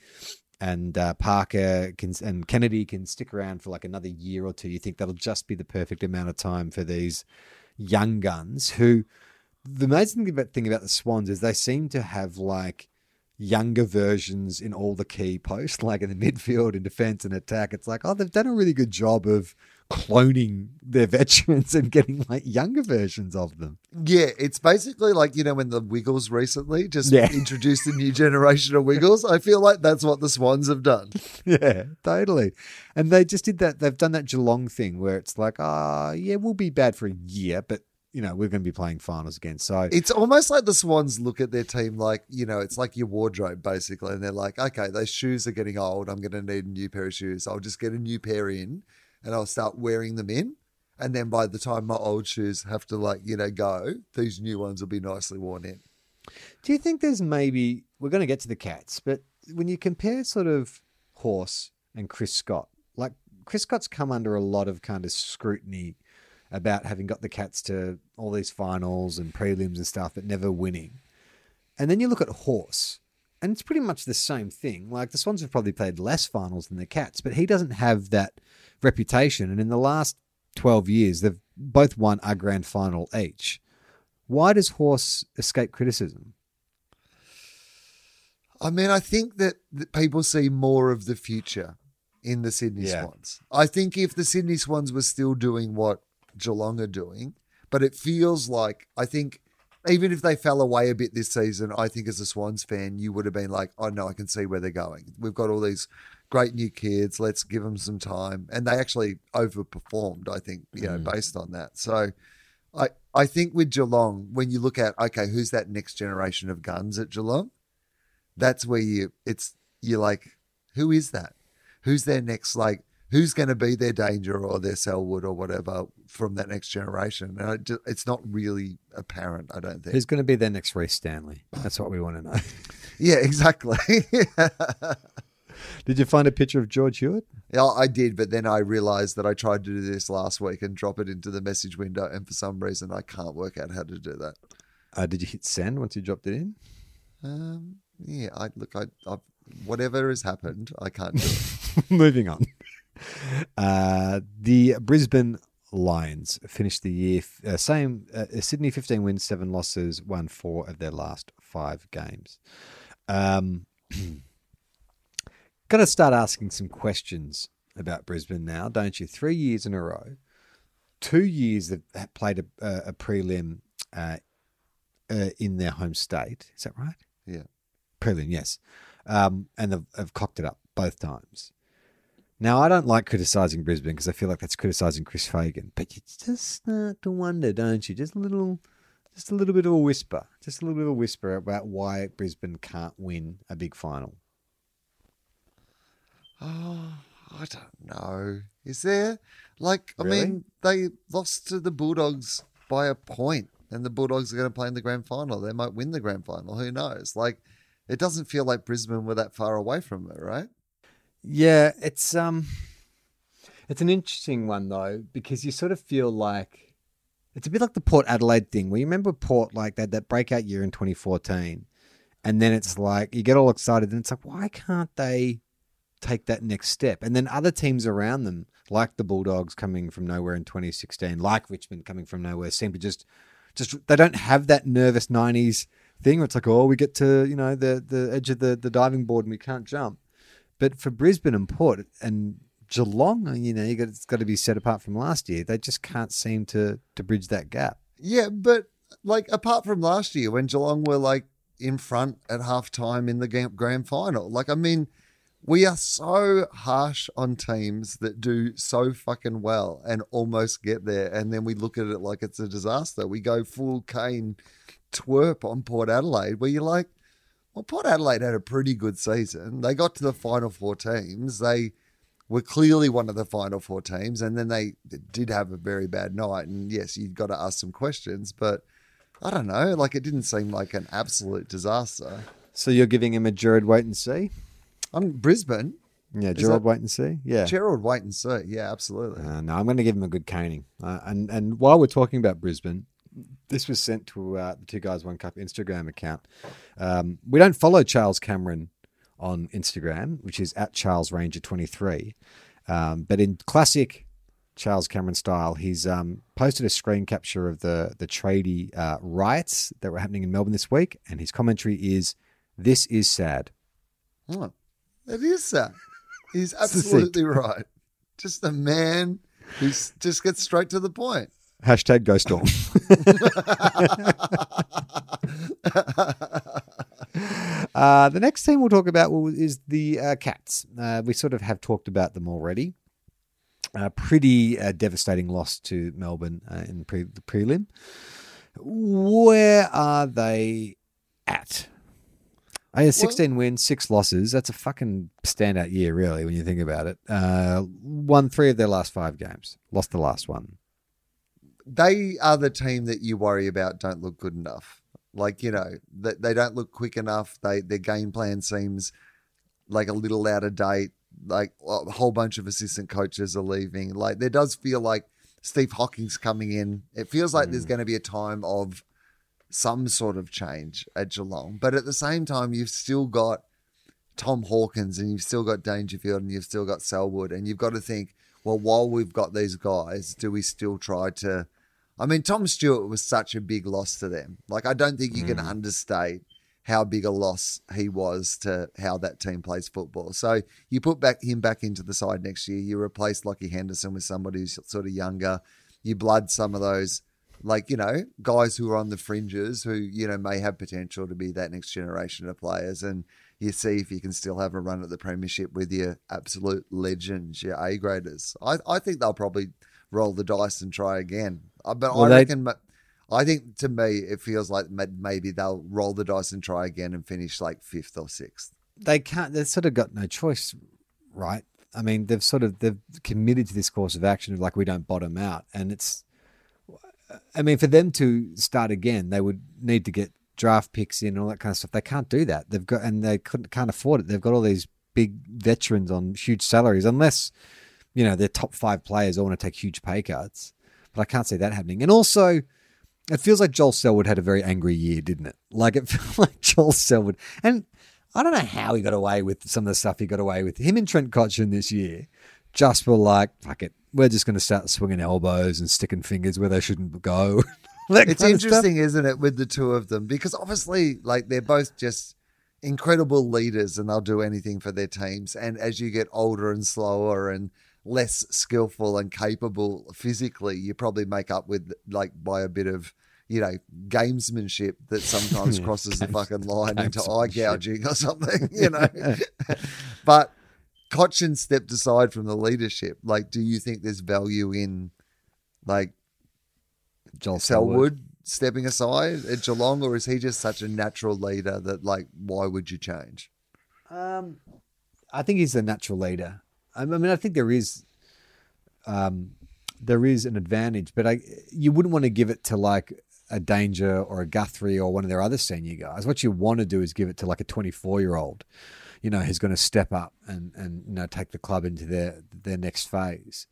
and uh, Parker can, and Kennedy can stick around for like another year or two, you think that'll just be the perfect amount of time for these young guns who. The amazing thing about, thing about the Swans is they seem to have like younger versions in all the key posts, like in the midfield, in defense and attack. It's like, oh, they've done a really good job of cloning their veterans and getting like younger versions of them. Yeah, it's basically like, you know, when the Wiggles recently just Yeah. introduced a new generation of Wiggles. I feel like that's what the Swans have done. Yeah, totally. And they just did that. They've done that Geelong thing where it's like, ah, yeah, we'll be bad for a year, but you know, we're going to be playing finals again. So It's almost like the Swans look at their team like, you know, it's like your wardrobe basically. And they're like, okay, those shoes are getting old. I'm going to need a new pair of shoes. I'll just get a new pair in and I'll start wearing them in. And then by the time my old shoes have to, like, you know, go, these new ones will be nicely worn in. do you think there's maybe we're going to get to the cats, but when you compare sort of Horse and Chris Scott, like Chris Scott's come under a lot of kind of scrutiny about having got the cats to all these finals and prelims and stuff, but never winning. And then you look at Horse, and it's pretty much the same thing. Like the Swans have probably played less finals than the Cats, but he doesn't have that reputation. And in the last 12 years, they've both won a grand final each. Why does Horse escape criticism? I mean, I think that, that people see more of the future in the Sydney Yeah. Swans. I think if the Sydney Swans were still doing what Geelong are doing, but it feels like I think even if they fell away a bit this season, I think as a Swans fan, you would have been like, "Oh no, I can see where they're going. We've got all these great new kids. Let's give them some time." And they actually overperformed, I think, you know, mm. based on that. So. I, I think with Geelong, when you look at okay, who's that next generation of guns at Geelong? that's where you it's you're like who is that who's their next like who's going to be their danger or their selwood or whatever from that next generation and I just, it's not really apparent i don't think Who's going to be their next Rhys Stanley? That's what we want to know. yeah exactly Did you find a picture of George Hewett? yeah, i did but then i realized that i tried to do this last week and drop it into the message window and for some reason i can't work out how to do that Uh, did you hit send once you dropped it in? um yeah i look i i whatever has happened i can't do it Moving on. Uh, the Brisbane Lions finished the year uh, same. Uh, Sydney fifteen wins, seven losses, won four of their last five games. Um, Got to start asking some questions about Brisbane now, don't you? Three years in a row, two years that played a, a, prelim uh, uh, in their home state. Is that right? yeah Prelim, yes. Um, and they've, have cocked it up both times. Now, I don't like criticising Brisbane because I feel like that's criticising Chris Fagan, but you just start to wonder, don't you? Just a little, just a little bit of a whisper, just a little bit of a whisper about why Brisbane can't win a big final. Oh, I don't know. Is there? Like, I Really? mean, they lost to the Bulldogs by a point, and the Bulldogs are going to play in the grand final. They might win the grand final. Who knows? Like, it doesn't feel like Brisbane were that far away from it, right? Yeah, it's um, it's an interesting one though because you sort of feel like it's a bit like the Port Adelaide thing. Where you remember Port like that that breakout year in 2014, and then it's like you get all excited, and it's like why can't they take that next step? And then other teams around them, like the Bulldogs coming from nowhere in 2016, like Richmond coming from nowhere, seem to just just they don't have that nervous 90s thing where it's like oh we get to you know the the edge of the the diving board and we can't jump. But for Brisbane and Port and Geelong, you know, you got, it's got to be set apart from last year. They just can't seem to to bridge that gap. Yeah, but like apart from last year when Geelong were like in front at halftime in the grand final, like I mean, we are so harsh on teams that do so fucking well and almost get there, and then we look at it like it's a disaster. We go full Kane twerp on Port Adelaide, where you're like, well, Port Adelaide had a pretty good season. They got to the final four teams. They were clearly one of the final four teams, and then they did have a very bad night. And yes, you've got to ask some questions, but I don't know. Like it didn't seem like an absolute disaster. So you're giving him a Gerard wait and see? I'm Brisbane. Yeah, Gerard that- wait and see. Yeah. Gerard, wait and see. Yeah, absolutely. Uh, no, I'm going to give him a good caning. Uh, and and while we're talking about Brisbane, this was sent to uh, the Two Guys One Cup Instagram account. Um, we don't follow Charles Cameron on Instagram, which is at Charles Ranger 23. Um, but in classic Charles Cameron style, he's um, posted a screen capture of the the tradie uh, riots that were happening in Melbourne this week, and his commentary is, "This is sad." Oh, it is that. He's absolutely right. Just a man who just gets straight to the point. Hashtag Go Storm. Uh, the next team we'll talk about is the uh, Cats. Uh, we sort of have talked about them already. A pretty uh, devastating loss to Melbourne uh, in pre- the prelim. Where are they at? I had 16 wins, six losses. That's a fucking standout year, really, when you think about it. Uh, won three of their last five games, lost the last one. They are the team that you worry about don't look good enough. Like, you know, that they don't look quick enough. They their game plan seems like a little out of date. Like a whole bunch of assistant coaches are leaving. Like there does feel like Steve Hocking's coming in. It feels like there's mm. going to be a time of some sort of change at Geelong. But at the same time, you've still got Tom Hawkins and you've still got Dangerfield and you've still got Selwood. And you've got to think, well, while we've got these guys, do we still try to. I mean, Tom Stewart was such a big loss to them. Like, I don't think you can mm. understate how big a loss he was to how that team plays football. So you put back him back into the side next year. You replace Lachie Henderson with somebody who's sort of younger. You blood some of those, like you know, guys who are on the fringes who you know may have potential to be that next generation of players, and you see if you can still have a run at the premiership with your absolute legends, your A graders. I I think they'll probably roll the dice and try again. Uh, But Well, I they- reckon. I think to me, it feels like maybe they'll roll the dice and try again and finish like fifth or sixth. they can't they've sort of got no choice right i mean they've sort of they've committed to this course of action of like we don't bottom out and it's i mean for them to start again they would need to get draft picks in and all that kind of stuff they can't do that they've got and they couldn't can't afford it they've got all these big veterans on huge salaries unless you know their top five players all want to take huge pay cuts but i can't see that happening and also it feels like Joel Selwood had a very angry year, didn't it? Like it felt like Joel Selwood, and I don't know how he got away with some of the stuff he got away with. Him and Trent Cotchin this year just were like, fuck it, we're just going to start swinging elbows and sticking fingers where they shouldn't go. It's kind of stuff. interesting, isn't it, with the two of them? Because obviously, like they're both just incredible leaders and they'll do anything for their teams. And as you get older and slower and less skillful and capable physically, you probably make up with like by a bit of, you know, gamesmanship that sometimes crosses the fucking line into eye gouging or something, you know. but Cotchin stepped aside from the leadership. Like, do you think there's value in like Joel Selwood stepping aside at Geelong, or is he just such a natural leader that, like, why would you change? Um, I think he's a natural leader. I mean, I think there is, um, there is an advantage, but I, you wouldn't want to give it to like a Danger or a Guthrie or one of their other senior guys. What you want to do is give it to like a 24 year old, you know, who's going to step up and and you know take the club into their their next phase.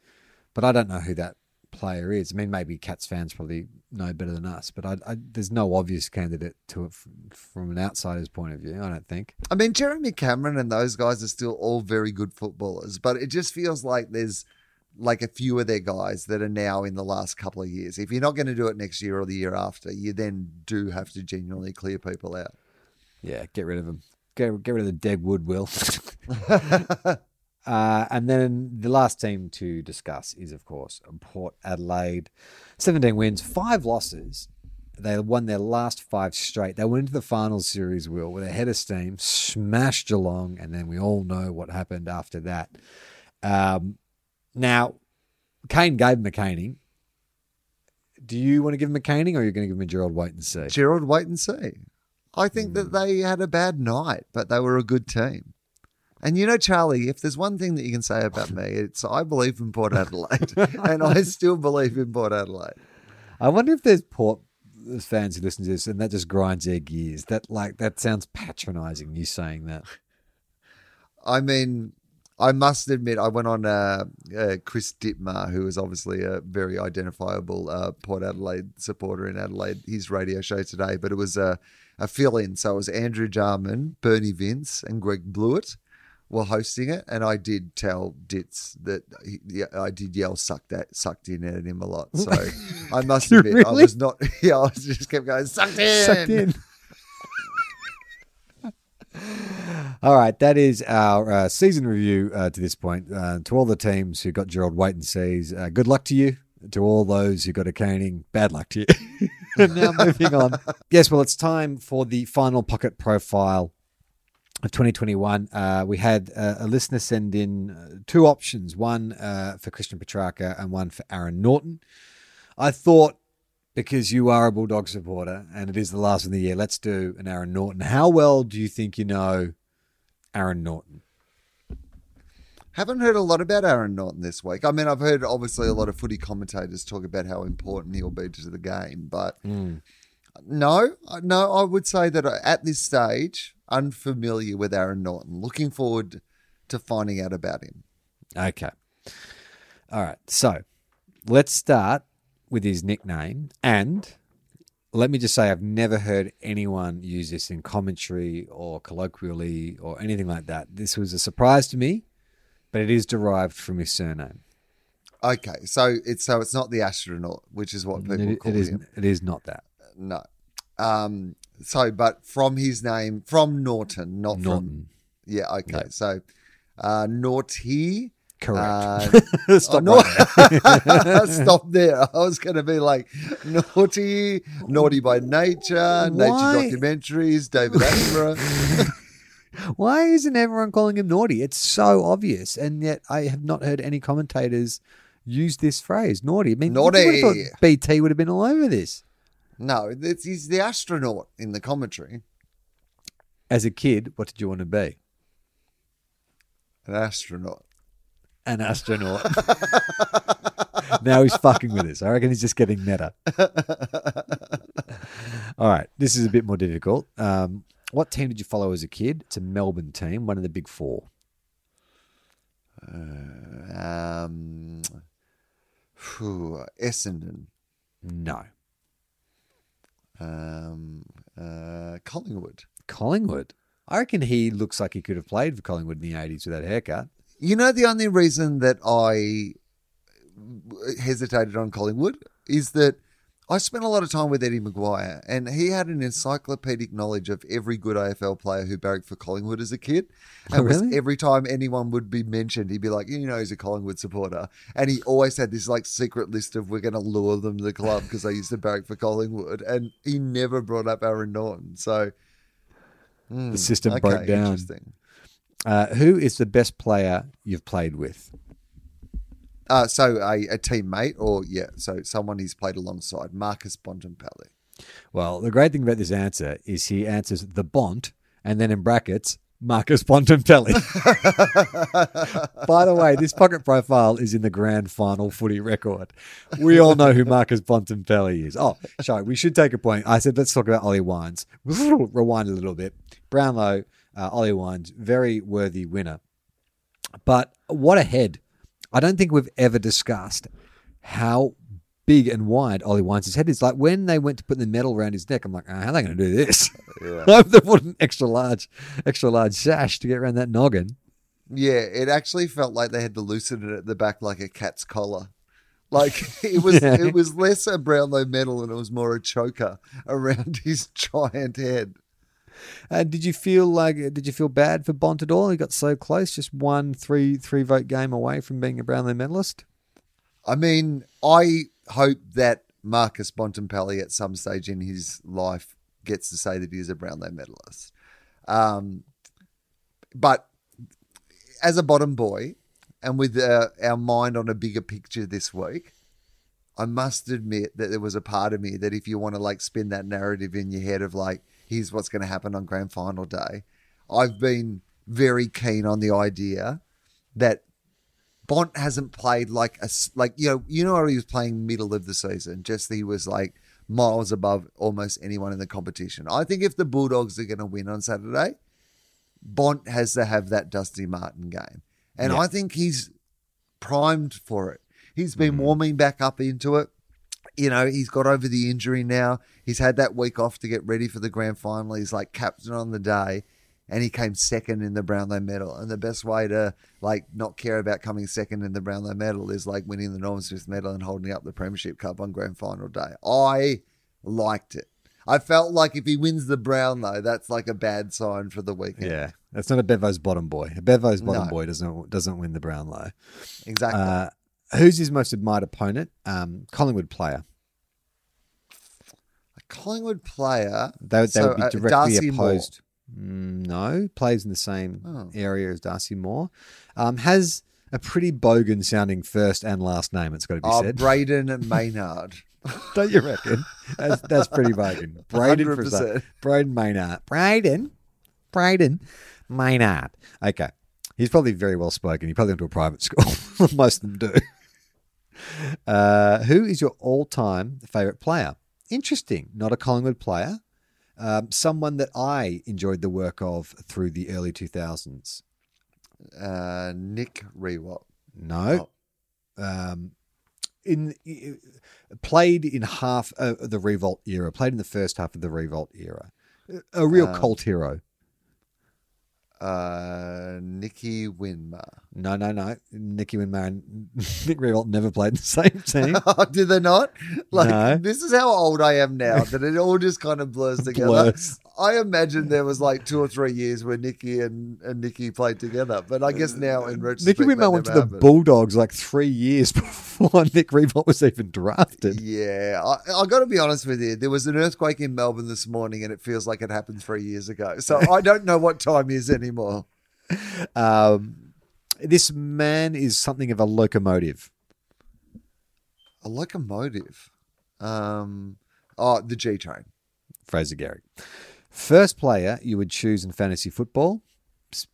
But I don't know who that player is. I mean, maybe Cats fans probably know better than us, but I, I, there's no obvious candidate to it from, from an outsider's point of view. I don't think. I mean, Jeremy Cameron and those guys are still all very good footballers, but it just feels like there's like a few of their guys that are now in the last couple of years. If you're not going to do it next year or the year after, you then do have to genuinely clear people out. Yeah, get rid of them. Get, get rid of the dead wood, Will. Uh, and then the last team to discuss is, of course, Port Adelaide. 17 wins, five losses. They won their last five straight. They went into the final series, Will, with a head of steam, smashed Geelong, and then we all know what happened after that. Um, now, Kane gave him a caning. Do you want to give him a caning or are you going to give him a Gerard wait and see? Gerard, wait and see. I think that they had a bad night, but they were a good team. And you know, Charlie, if there's one thing that you can say about me, it's I believe in Port Adelaide, and I still believe in Port Adelaide. I wonder if there's Port fans who listen to this and that just grinds their gears. That like that sounds patronising. You saying that? I mean, I must admit, I went on uh, uh, Chris Dittmar, who is obviously a very identifiable uh, Port Adelaide supporter in Adelaide, his radio show today, but it was a, a fill in. So it was Andrew Jarman, Bernie Vince, and Greg Blewett were hosting it, and I did tell Ditz that he, yeah, I did yell "suck that," sucked in at him a lot. So I must admit, I was not. Yeah, I was just kept going sucked in. Sucked in. all right, that is our uh, season review uh, to this point. Uh, to all the teams who got Gerard wait and sees, uh, good luck to you. To all those who got a caning, bad luck to you. and now moving on. Yes, well, it's time for the final pocket profile of 2021. Uh, we had uh, a listener send in uh, two options one uh, for Christian Petracca and one for Aaron Naughton. I thought because you are a Bulldog supporter and it is the last of the year, let's do an Aaron Naughton. How well do you think you know Aaron Naughton? Haven't heard a lot about Aaron Naughton this week. I mean, I've heard obviously a lot of footy commentators talk about how important he'll be to the game, but no, no, I would say that at this stage, unfamiliar with Aaron Naughton. Looking forward to finding out about him. Okay. All right. So let's start with his nickname. And let me just say, I've never heard anyone use this in commentary or colloquially or anything like that. This was a surprise to me, but it is derived from his surname. Okay, so it's so it's not the astronaut, which is what people It, call it is. him. It is not that. No. Um. So, but from his name, from Naughton, not from. Naughton. Yeah. Okay. Yeah. So, uh, Naughty. Correct. Uh, Stop oh, right Stop there. I was going to be like naughty, naughty by nature, nature Why? documentaries, David Attenborough. Why isn't everyone calling him naughty? It's so obvious, and yet I have not heard any commentators use this phrase, naughty. I mean, would Naughty. thought BT would have been all over this. No, it's, he's the astronaut in the commentary. As a kid, what did you want to be? An astronaut. An astronaut. now he's fucking with us. I reckon he's just getting meta. All right, this is a bit more difficult. Um, what team did you follow as a kid? It's a Melbourne team, one of the big four. Um, phew, Essendon. No. Um, uh, Collingwood. Collingwood. I reckon he looks like he could have played for Collingwood in the 80s with that haircut. You know, the only reason that I hesitated on Collingwood is that I spent a lot of time with Eddie McGuire, and he had an encyclopedic knowledge of every good AFL player who barracked for Collingwood as a kid. And Oh, really? every time anyone would be mentioned, he'd be like, "You know, he's a Collingwood supporter," and he always had this like secret list of we're going to lure them to the club because they used to barrack for Collingwood, and he never brought up Aaron Naughton. So hmm, The system okay, broke down. Interesting. Uh, who is the best player you've played with? Uh, so a, a teammate, or yeah, so someone he's played alongside, Marcus Bontempelli. Well, the great thing about this answer is he answers the Bont and then in brackets, Marcus Bontempelli. By the way, this pocket profile is in the grand final footy record. We all know who Marcus Bontempelli is. Oh, sorry, we should take a point. I said let's talk about Ollie Wines. Rewind a little bit. Brownlow, uh, Ollie Wines, very worthy winner. But what a head. I don't think we've ever discussed how big and wide Ollie Wines' head is. Like when they went to put the medal around his neck, I'm like, oh, how are they going to do this? I hope they put an extra large, extra large sash to get around that noggin. Yeah, it actually felt like they had to loosen it at the back like a cat's collar. Like it was, Yeah. it was less a Brownlow medal and it was more a choker around his giant head. Uh, did you feel like? Did you feel bad for Bont at all? He got so close, just one three three vote game away from being a Brownlow medalist. I mean, I hope that Marcus Bontempelli at some stage in his life gets to say that he is a Brownlow medalist. Um, but as a bottom boy, and with uh, our mind on a bigger picture this week, I must admit that there was a part of me that if you want to like spin that narrative in your head of like, here's what's going to happen on grand final day, I've been very keen on the idea that Bont hasn't played like a like you know you know how he was playing middle of the season, just he was like miles above almost anyone in the competition. I think if the Bulldogs are going to win on Saturday, Bont has to have that Dusty Martin game, and Yeah. I think he's primed for it. He's been mm. warming back up into it. You know, he's got over the injury now. He's had that week off to get ready for the grand final. He's like captain on the day, and he came second in the Brownlow medal. And the best way to like not care about coming second in the Brownlow medal is like winning the Norman Smith medal and holding up the Premiership Cup on grand final day. I liked it. I felt like if he wins the Brownlow, that's like a bad sign for the weekend. Yeah, that's not a Bevo's bottom boy. A Bevo's bottom No. boy doesn't doesn't win the Brownlow. Exactly. Uh, who's his most admired opponent? Um, Collingwood player. a Collingwood player. They, they So, would be uh, directly Darcy opposed. Mm, no, plays in the same Oh. area as Darcy Moore. Um, has a pretty bogan sounding first and last name. It's got to be Oh, said. Brayden Maynard. Don't you reckon? That's, that's pretty bogan. Brayden for a start. 100%. Brayden Maynard. Brayden. Brayden Maynard. Okay. He's probably very well spoken. He probably went to a private school. Most of them do. Uh, who is your all time favourite player? Interesting. Not a Collingwood player. Um, someone that I enjoyed the work of through the early 2000s. Uh, Nick Riewoldt. No. Um, in played in half uh, the Riewoldt era. Played in the first half of the Riewoldt era. A real Um, cult hero. Uh, Nicky Winmar. No, no, no. Nicky Winmar and Nick Riewoldt never played in the same team. Oh, did they not? Like No. this is how old I am now that it all just kind of blurs together. Blurs. I imagine there was like two or three years where Nicky and, and Nicky played together, but I guess now in retrospect, Nicky Winmar went to the happened. Bulldogs like three years before Nick Riewoldt was even drafted. Yeah, I, I got to be honest with you. There was an earthquake in Melbourne this morning, and it feels like it happened three years ago. So I don't know what time is anymore. Um, this man is something of a locomotive. A locomotive. Um, oh, the G train. Fraser Gehrig. First player you would choose in fantasy football.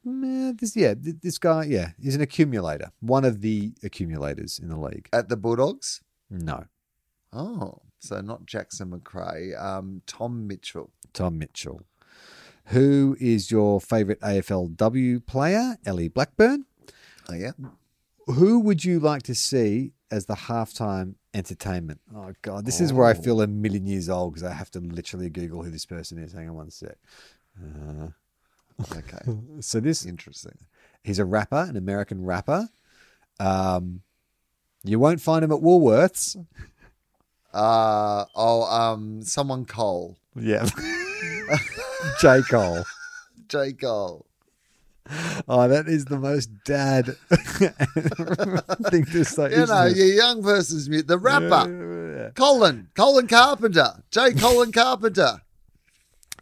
This, yeah, this guy, yeah, he's an accumulator. One of the accumulators in the league. at the Bulldogs. No, Oh, so not Jackson McRae. Um, Tom Mitchell. Tom Mitchell. Who is your favourite AFLW player? Ellie Blackburn. Oh yeah. Who would you like to see as the halftime entertainment? Oh God, this is where I Oh. feel a million years old because I have to literally Google who this person is. Hang on one sec. Uh, Okay. so this Interesting. He's a rapper, an American rapper. Um, you won't find him at Woolworths. Uh oh. Um, someone Cole. Yeah. J. Cole. J Cole. Oh, that is the most dad thing to say. You know, it? your young person's mute. The rapper. Yeah. Colin. Colin Carpenter. J. Colin Carpenter.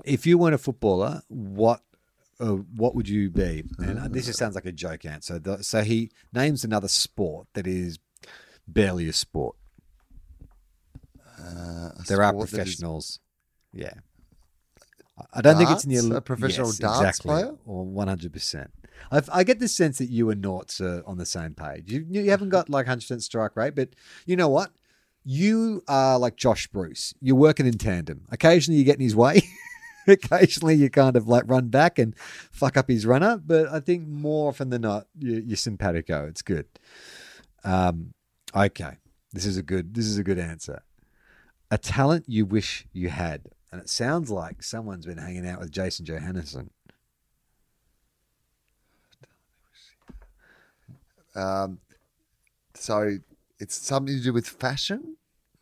If you weren't a footballer, what uh, what would you be? And uh, this just sounds like a joke answer. The- So he names another sport that is barely a sport. Uh, a There are sport is- professionals. Yeah. I don't think it's in Darts? your A professional yes, darts exactly, player? or one hundred percent. I get the sense that you and Norts are on the same page. You, you haven't got like hundred percent strike rate, but you know what? You are like Josh Bruce. You're working in tandem. Occasionally you get in his way. Occasionally you kind of like run back and fuck up his runner, but I think more often than not you, you're simpatico. It's good. Um, okay, this is a good. This is a good answer. A talent you wish you had. And it sounds like someone's been hanging out with Jason Johannisen. Um, so it's something to do with fashion.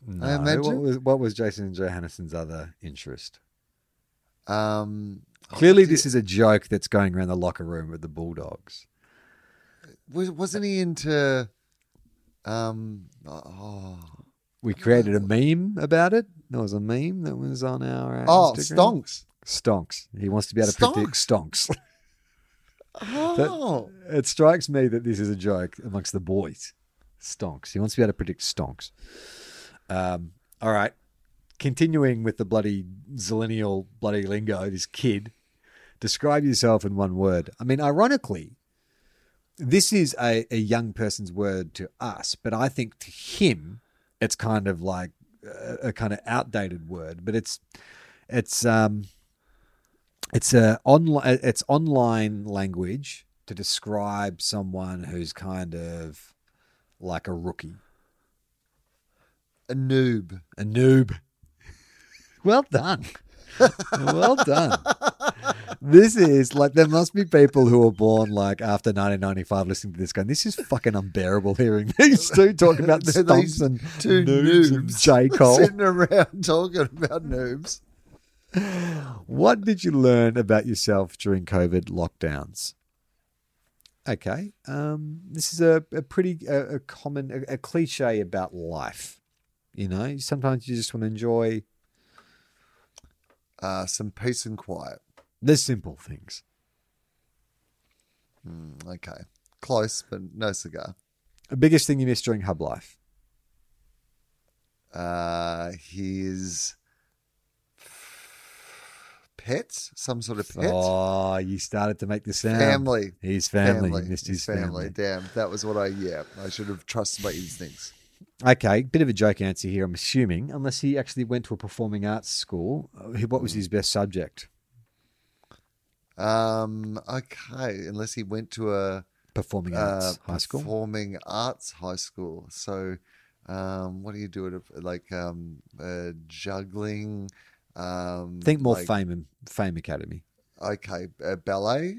No, I imagine. What was, what was Jason Johannisen's other interest? Um, Clearly, oh, this is a joke that's going around the locker room with the Bulldogs. was, wasn't he into? Um, oh, We created a meme about it. There was a meme that was on our uh, oh, Instagram. stonks. Stonks. He wants to be able to predict stonks. Oh, it strikes me that this is a joke amongst the boys. Stonks. He wants to be able to predict stonks. Um, all right. Continuing with the bloody zillennial bloody lingo, this kid. Describe yourself in one word. I mean, ironically, this is a, a young person's word to us, but I think to him, it's kind of like a, a kind of outdated word. But it's it's um it's a online it's online language to describe someone who's kind of like a rookie, a noob. a noob. Well done. well done. This is like there must be people who were born like after 1995 listening to this going, this is fucking unbearable hearing these two talk about stumps these and two noobs and J. Cole. Sitting around talking about noobs. What did you learn about yourself during COVID lockdowns? Okay, um, this is a, a pretty a, a common a, a cliche about life. You know, sometimes you just want to enjoy Uh, some peace and quiet. The simple things. Mm, okay, close, but no cigar. The biggest thing you missed during hub life. Uh, his pets, some sort of pet. Oh, you started to make the sound. family. His family. Family. Missed his, family. family. Damn, that was what I. Yeah, I should have trusted my instincts. Okay, bit of a joke answer here, I'm assuming, unless he actually went to a performing arts school. uh, What was his best subject? Um, okay, unless he went to a Performing uh, arts high school. performing arts high school. So, um, what do you do at a, like um, uh, juggling? Um, Think more like, fame and fame academy. Okay, uh, ballet.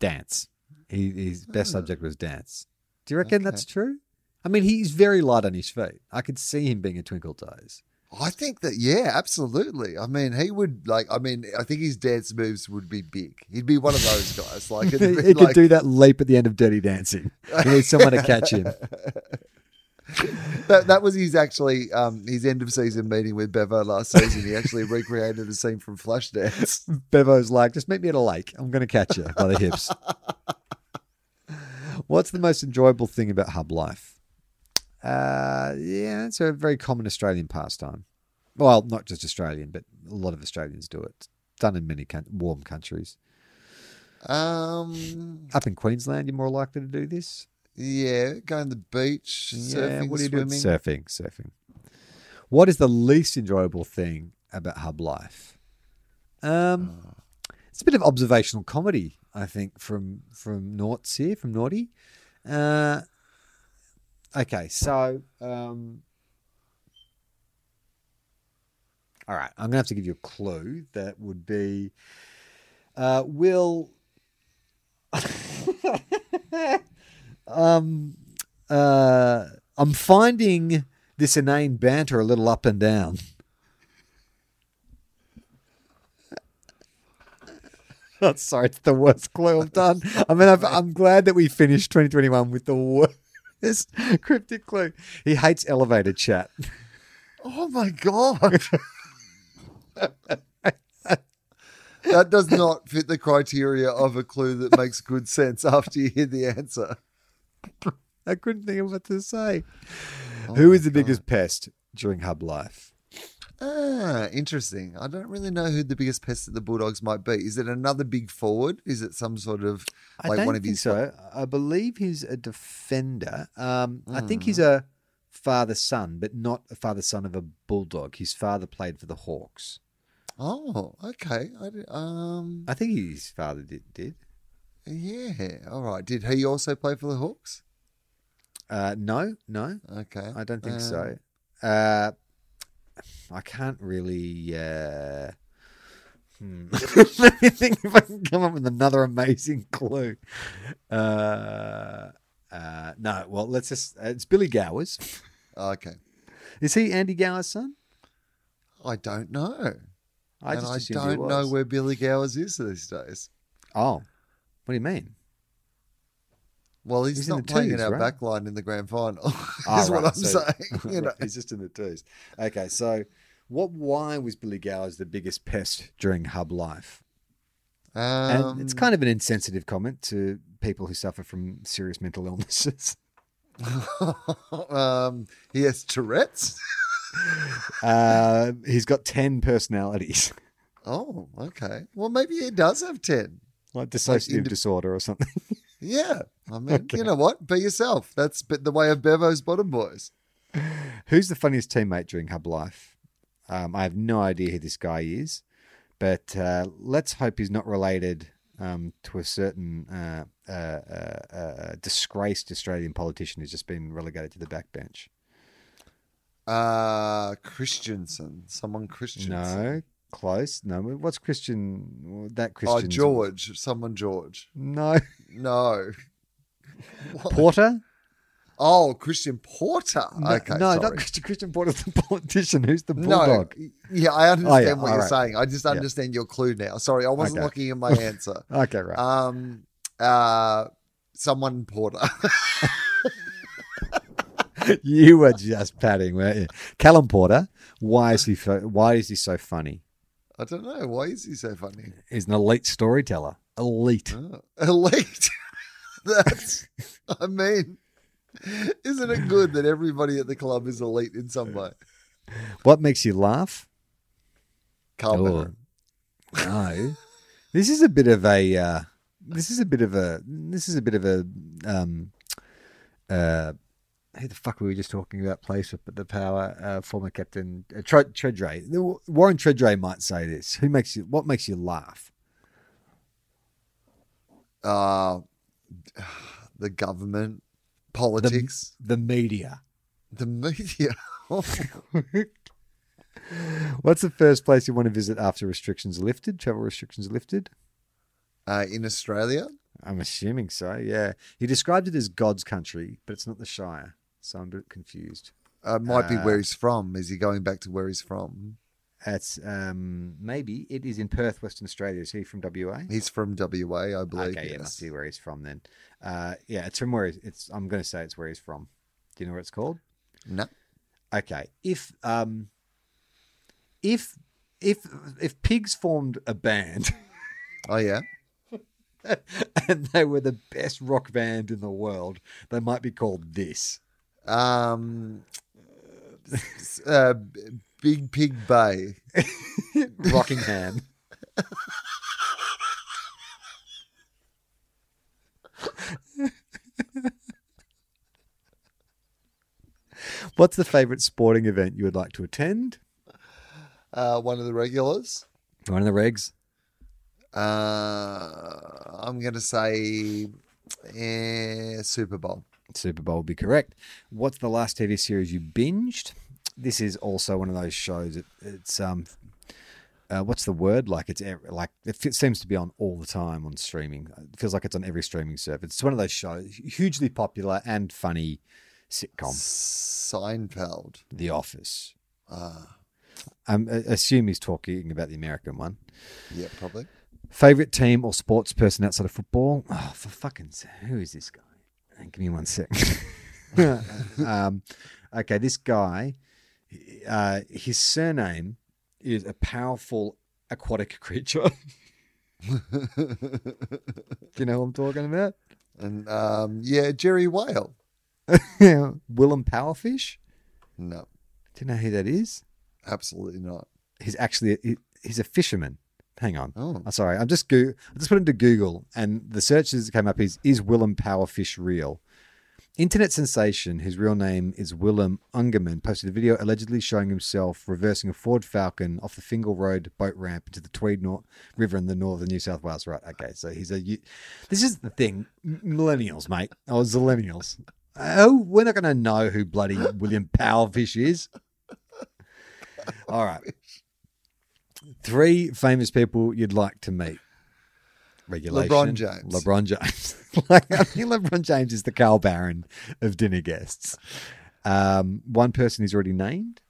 Dance. He, his best subject was dance. Do you reckon Okay. that's true? I mean, he's very light on his feet. I could see him being a twinkle toes. I think that yeah, absolutely. I mean, he would like. I mean, I think his dance moves would be big. He'd be one of those guys. Like, he could like- do that leap at the end of Dirty Dancing. He needs someone to catch him. that. That was his actually um, his end of season meeting with Bevo last season. He actually recreated a scene from Flashdance. Bevo's like, just meet me at a lake. I'm going to catch you by the hips. What's the most enjoyable thing about hub life? Uh, yeah, it's a very common Australian pastime. Well, not just Australian, but a lot of Australians do it. It's done in many warm countries. Um, Up in Queensland, you're more likely to do this. yeah, going to the beach, yeah, surfing, what do you do? swimming. Surfing, surfing. What is the least enjoyable thing about hub life? Um, it's a bit of observational comedy, I think, from from Noughts here, from Naughty. Uh, okay, so um, all right, I'm gonna have to give you a clue. That would be, uh, will. um, uh, I'm finding this inane banter a little up and down. Sorry, it's the worst clue I've done. I mean, I've, I'm glad that we finished 2021 with the worst cryptic clue. He hates elevator chat. Oh my god. that does not fit the criteria of a clue that makes good sense after you hear the answer. I couldn't think of what to say. Oh Who is the biggest pest during hub life? Ah, interesting. I don't really know who the biggest pest of the Bulldogs might be. Is it another big forward? Is it some sort of like I don't one of think his so. I believe he's a defender. Um, I think Hmm. he's a father son, but not a father son of a bulldog. His father played for the Hawks. Oh, okay. I, di- um, I think his father did. Did yeah. All right. Did he also play for the Hawks? uh, no, no, Okay. I don't think Um, so. Uh, I can't really. Uh, hmm. Let me think if I can come up with another amazing clue. Uh, uh, no, well, let's just. Uh, it's Billy Gowers. Okay. Is he Andy Gower's son? I don't know. I and just I don't know where Billy Gowers is these days. Oh, what do you mean? Well, he's, He's in not the playing twos, in our right? back line in the grand final. Ah, is what right, I'm so- saying. You know, He's just in the twos. Okay, so what? Why was Billy Gowers the biggest pest during Hub life? And um, it's kind of an insensitive comment to people who suffer from serious mental illnesses. um, he has Tourette's. Uh, he's got ten personalities, Oh, okay. Well, maybe he does have ten. like dissociative indi- disorder or something. Yeah, I mean, you know what? Be yourself. That's the way of Bevo's Bottom Boys. Who's the funniest teammate during Hub life? Um, I have no idea who this guy is, but uh, let's hope he's not related um, to a certain uh, uh, uh, uh, disgraced Australian politician who's just been relegated to the backbench. Uh Christensen, someone Christensen. No, close. No, what's Christian? That Christian? Oh? George, someone George. No, No. What? Porter. Oh, Christian Porter. No, okay, no, sorry. not Christian. Christian Porter's the politician. Who's the No, yeah, I understand yeah, what all you're right. saying. I just Yeah. understand your clue now. Sorry, I wasn't Okay. looking at my answer. Okay, right. um, uh, someone Porter. you were just patting, weren't you? Callum Porter. Why is he? Why is he so funny? I don't know why is he so funny. He's an elite storyteller. Elite. Oh, elite. That's. I mean, isn't it good that everybody at the club is elite in some way? What makes you laugh? Carl Oh. No. this is a bit of a. Uh, this is a bit of a. This is a bit of a. Um, uh, who the fuck were we just talking about? Place with, the power. Uh, former captain uh, Tre- Tredrea. Warren Tredrea might say this. Who makes you? What makes you laugh? Uh, the government, politics, The media. the, media. What's the first place you want to visit after restrictions lifted? Travel restrictions lifted. uh, in Australia. I'm assuming so. Yeah, he described it as God's country, but it's not the Shire, so I'm a bit confused. Uh, might be Uh, where he's from. Is he going back to where he's from? That's um, maybe it is in Perth, Western Australia. Is he from WA? He's from WA, I believe. okay, yeah, must yes. be where he's from then. Uh, yeah, it's from where he's, it's. I'm going to say it's where he's from. Do you know what it's called? No. Okay, if um, if if if pigs formed a band Oh yeah. and they were the best rock band in the world, they might be called this. Um. uh, Big Pig Bay. Rockingham. What's the favourite sporting event you would like to attend? Uh, one of the regulars. One of the regs. Uh, I'm going to say eh, Super Bowl. Super Bowl would be correct. What's the last TV series you binged? This is also one of those shows. It, it's um, uh, what's the word? Like it's like it seems to be on all the time on streaming. It feels like it's on every streaming service. It's one of those shows, hugely popular and funny sitcom. Seinfeld. The Office. Ah, Um, I assume he's talking about the American one. yeah, probably. Favorite team or sports person outside of football? Oh, for fucking who is this guy? Give me one sec. um, okay, this guy, uh, his surname is a powerful aquatic creature. Do you know what I'm talking about? And um, yeah, Jerry Whale. Willem Powerfish. No, Do you know who that is? absolutely not. He's actually he- he's a fisherman. Hang on. Oh. I'm sorry. I'm just go- I just put into Google, and the searches that came up is is Willem Powerfish real? Internet sensation, his real name is Willem Ungerman, posted a video allegedly showing himself reversing a Ford Falcon off the Fingal Road boat ramp into the Tweed Nor- River in the north of New South Wales. Right. Okay. So he's a. you- This is the thing. Millennials, mate. Oh, millennials. Oh, we're not going to know who bloody William Powerfish is. All right. Three famous people you'd like to meet. Regulation. LeBron James. LeBron James. like, I think LeBron James is the Carl Barron of dinner guests. Um, one person he's already named,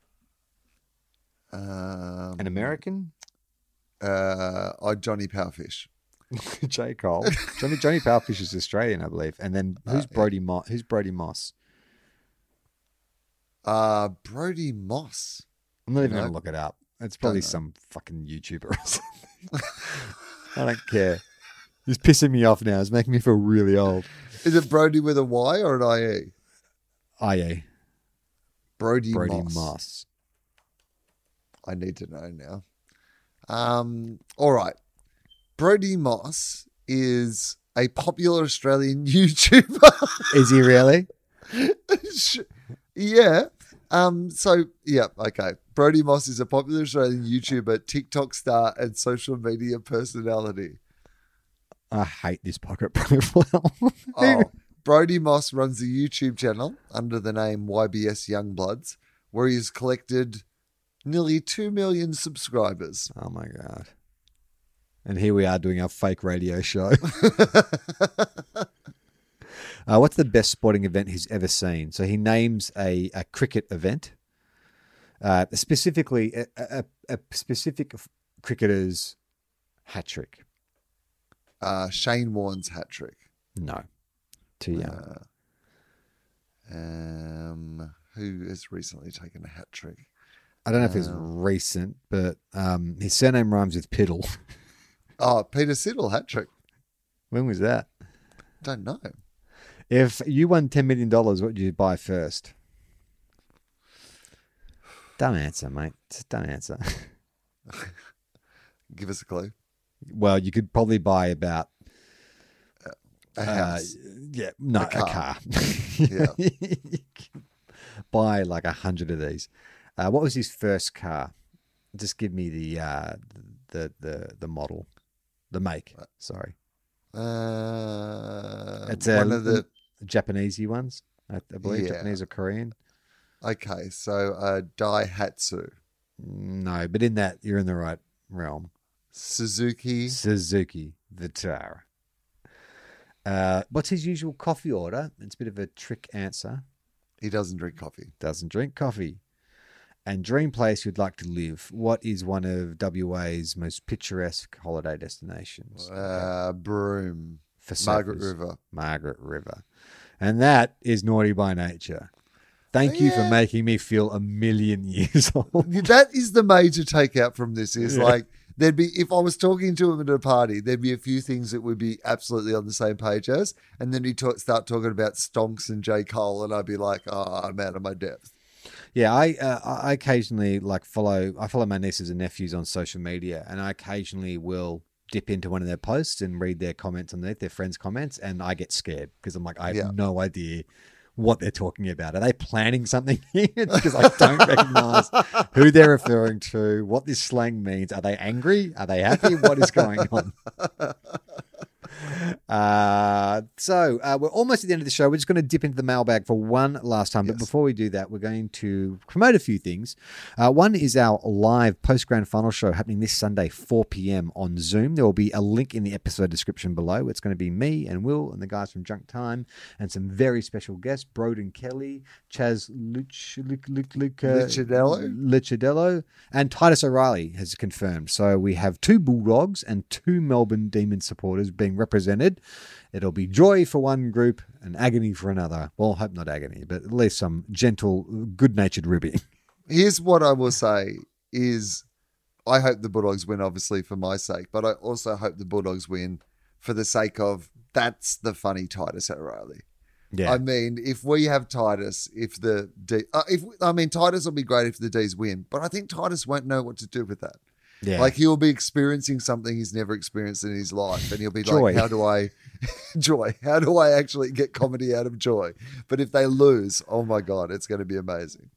Um, an American. Uh, oh, Johnny Powerfish. J. Cole. Johnny Johnny Powerfish is Australian, I believe. And then who's Brody Moss? Who's Brody Moss? Uh, Brody Moss. I'm not even No. to look it up. It's probably some fucking YouTuber or something. I don't care. He's pissing me off now. It's making me feel really old. Is it Brody with a Y or an IE? Yeah. Brody, Brody Moss. Moss. I need to know now. Um, all right. Brody Moss is a popular Australian YouTuber. Is he really? Yeah. Um, so yeah, okay. Brody Moss is a popular Australian YouTuber, TikTok star, and social media personality. I hate this pocket profile. Oh, Brody Moss runs a YouTube channel under the name YBS Youngbloods, where he's collected nearly two million subscribers. oh my god. And here we are doing our fake radio show. uh, what's the best sporting event he's ever seen? So he names a, a cricket event, uh, specifically a, a, a specific cricketer's hat trick. Uh, Shane Warne's hat trick. No, too young. Um, who has recently taken a hat trick? I don't know if it's recent, but um, his surname rhymes with Piddle. Oh, Peter Siddle hat trick. when was that? Don't know. If you won ten million dollars, what would you buy first? Don't answer, mate. Just don't answer. Give us a clue. well, you could probably buy about A uh, house. yeah, no, a car. car. Yeah. Buy like a hundred of these. Uh, what was his first car? Just give me the uh, the the the model, the make. Sorry, Uh, it's a one of the. Japanesey ones, I, I believe, Yeah. Japanese or Korean. Okay, so uh, Daihatsu, No, but in that you're in the right realm. Suzuki. Suzuki Vitara. Uh, what's his usual coffee order? It's a bit of a trick answer. He doesn't drink coffee. Doesn't drink coffee. And dream place you'd like to live. What is one of WA's most picturesque holiday destinations? Uh, Broome, For Margaret surfers? River. Margaret River. And that is naughty by nature. Thank you for Yeah. making me feel a million years old. That is the major takeout from this. Is like there'd be if I was talking to him at a party, there'd be a few things that would be absolutely on the same page as, and then he'd talk, start talking about Stonks and J Cole, and I'd be like, oh, I'm out of my depth. Yeah, I uh, I occasionally like follow I follow my nieces and nephews on social media, and I occasionally will dip into one of their posts and read their comments underneath their friends' comments, and I get scared because I'm like I have Yeah. no idea what they're talking about. Are they planning something here? because I don't recognize who they're referring to, what this slang means. Are they angry? Are they happy? What is going on? Uh, so uh, we're almost at the end of the show. We're just going to dip into the mailbag for one last time. But before we do that, we're going to promote a few things. Uh, one is our live post grand final show happening this Sunday, 4 p.m. on Zoom. There will be a link in the episode description below. It's going to be me and Will and the guys from Junk Time and some very special guests, Broden Kelly, Chaz Luch, Luc, Luc, Luc, uh, and Titus O'Reilly has confirmed. So we have two Bulldogs and two Melbourne Demon supporters being represented. It'll be joy for one group and agony for another. Well, hope not agony, but at least some gentle, good-natured ribbing. Here's what I will say: is I hope the Bulldogs win, obviously for my sake, but I also hope the Bulldogs win for the sake of that's the funny Titus O'Reilly. Yeah, I mean, if we have Titus, if the D, uh, if I mean Titus will be great if the D's win, but I think Titus won't know what to do with that. Yeah. Like he'll be experiencing something he's never experienced in his life, and he'll be Joy. like, "How do I joy? How do I actually get comedy out of joy?" But if they lose, oh my god, it's going to be amazing.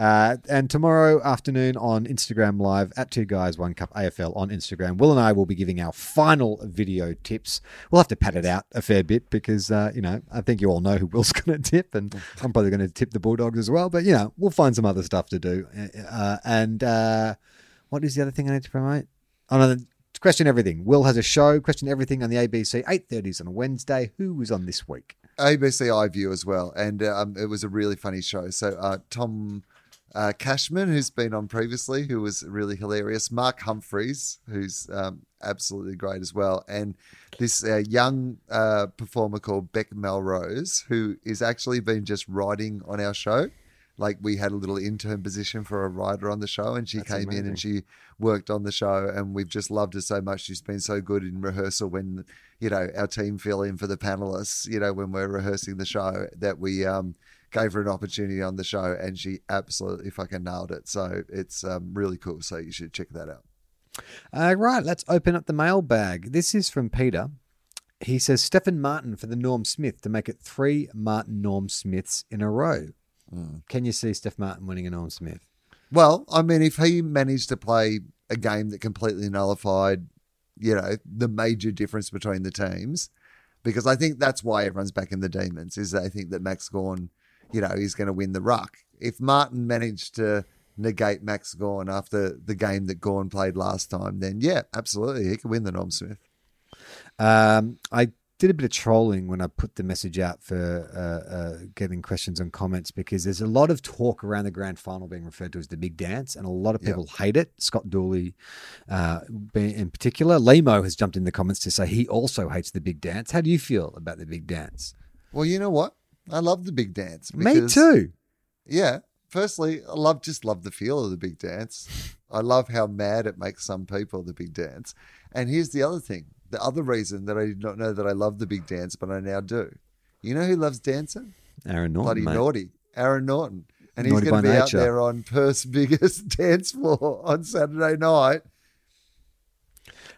Uh, and tomorrow afternoon on Instagram Live at Two Guys One Cup AFL on Instagram, Will and I will be giving our final video tips. We'll have to pat it out a fair bit because uh, you know I think you all know who Will's going to tip, and I'm probably going to tip the Bulldogs as well. But you know we'll find some other stuff to do. Uh, and uh, what is the other thing I need to promote? Oh question everything. Will has a show. Question everything on the ABC 8:30s on a Wednesday. Who was on this week? ABC iView as well, and um, it was a really funny show. So uh, Tom uh, Cashman, who's been on previously, who was really hilarious. Mark Humphries, who's um, absolutely great as well. And this uh, young uh, performer called Beck Melrose, who is actually been just writing on our show. Like we had a little intern position for a writer on the show, and she That's came in and she worked on the show, and we've just loved her so much. She's been so good in rehearsal when you know our team fill in for the panelists. You know when we're rehearsing the show that we um, gave her an opportunity on the show, and she absolutely fucking nailed it. So it's um, really cool. So you should check that out. Uh, right, let's open up the mailbag. This is from Peter. He says Stefan Martin for the Norm Smith to make it three Martin Norm Smiths in a row. Can you see Stef Martin winning a Norm Smith? Well, I mean, if he managed to play a game that completely nullified, you know, the major difference between the teams, because I think that's why everyone's back in the demons, is they think that Max Gawn, you know, is going to win the ruck. If Martin managed to negate Max Gawn after the game that Gawn played last time, then yeah, absolutely, he could win the Norm Smith. Um, I did a bit of trolling when I put the message out for uh, uh, getting questions and comments because there's a lot of talk around the grand final being referred to as the big dance, and a lot of people hate it. Scott Dooley, uh, in particular, Lehmo has jumped in the comments to say he also hates the big dance. How do you feel about the big dance? Well, you know what? I love the big dance. Me too. Yeah. Firstly, I love just love the feel of the big dance. I love how mad it makes some people the big dance. And here's the other thing. The other reason that I did not know that I love the big dance, but I now do. You know who loves dancing? Aaron Naughton, Bloody mate. naughty. Aaron Naughton. And he's going to be out there on Perth's biggest dance floor on Saturday night.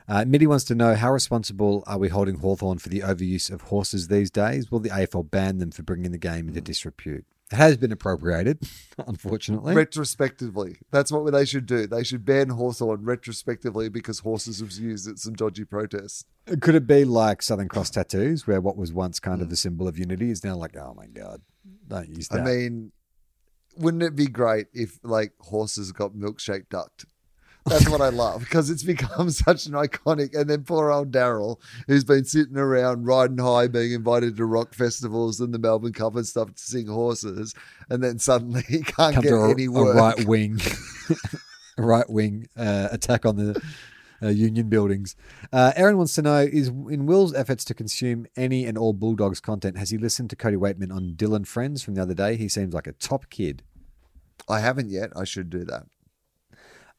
Uh, Mitty wants to know how responsible are we holding Hawthorn for the overuse of horses these days? Will the AFL ban them for bringing the game into disrepute? It has been appropriated, unfortunately. Retrospectively. That's what they should do. They should ban Hawthorn retrospectively because horses was used at some dodgy protests. Could it be like Southern Cross tattoos, where what was once kind of mm. the symbol of unity is now like, oh my god, don't use that. I mean, wouldn't it be great if like horses got milkshake ducked? That's what I love because it's become such an iconic. And then poor old Daryl, who's been sitting around riding high, being invited to rock festivals and the Melbourne Cup and stuff to sing horses, and then suddenly he can't come get a, any a work. right wing, a right wing uh, attack on the uh, union buildings. Uh, Aaron wants to know: Is in Will's efforts to consume any and all Bulldogs content, has he listened to Cody Weightman on Dylan Friends from the other day? He seems like a top kid. I haven't yet. I should do that.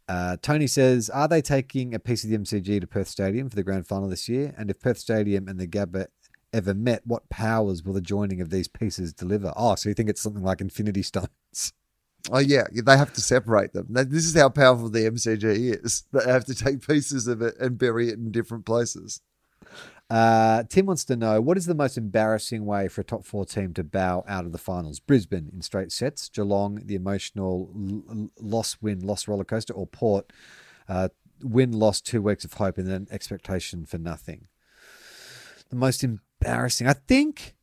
Uh, Tony says, are they taking a piece of the MCG to Perth Stadium for the grand final this year? And if Perth Stadium and the Gabba ever met, what powers will the joining of these pieces deliver? Oh, so you think it's something like Infinity Stones? Oh yeah, they have to separate them. This is how powerful the MCG is. They have to take pieces of it and bury it in different places. Uh, Tim wants to know what is the most embarrassing way for a top four team to bow out of the finals? Brisbane in straight sets, Geelong the emotional l- loss win loss roller coaster, or Port uh, win loss two weeks of hope and then expectation for nothing. The most embarrassing, I think.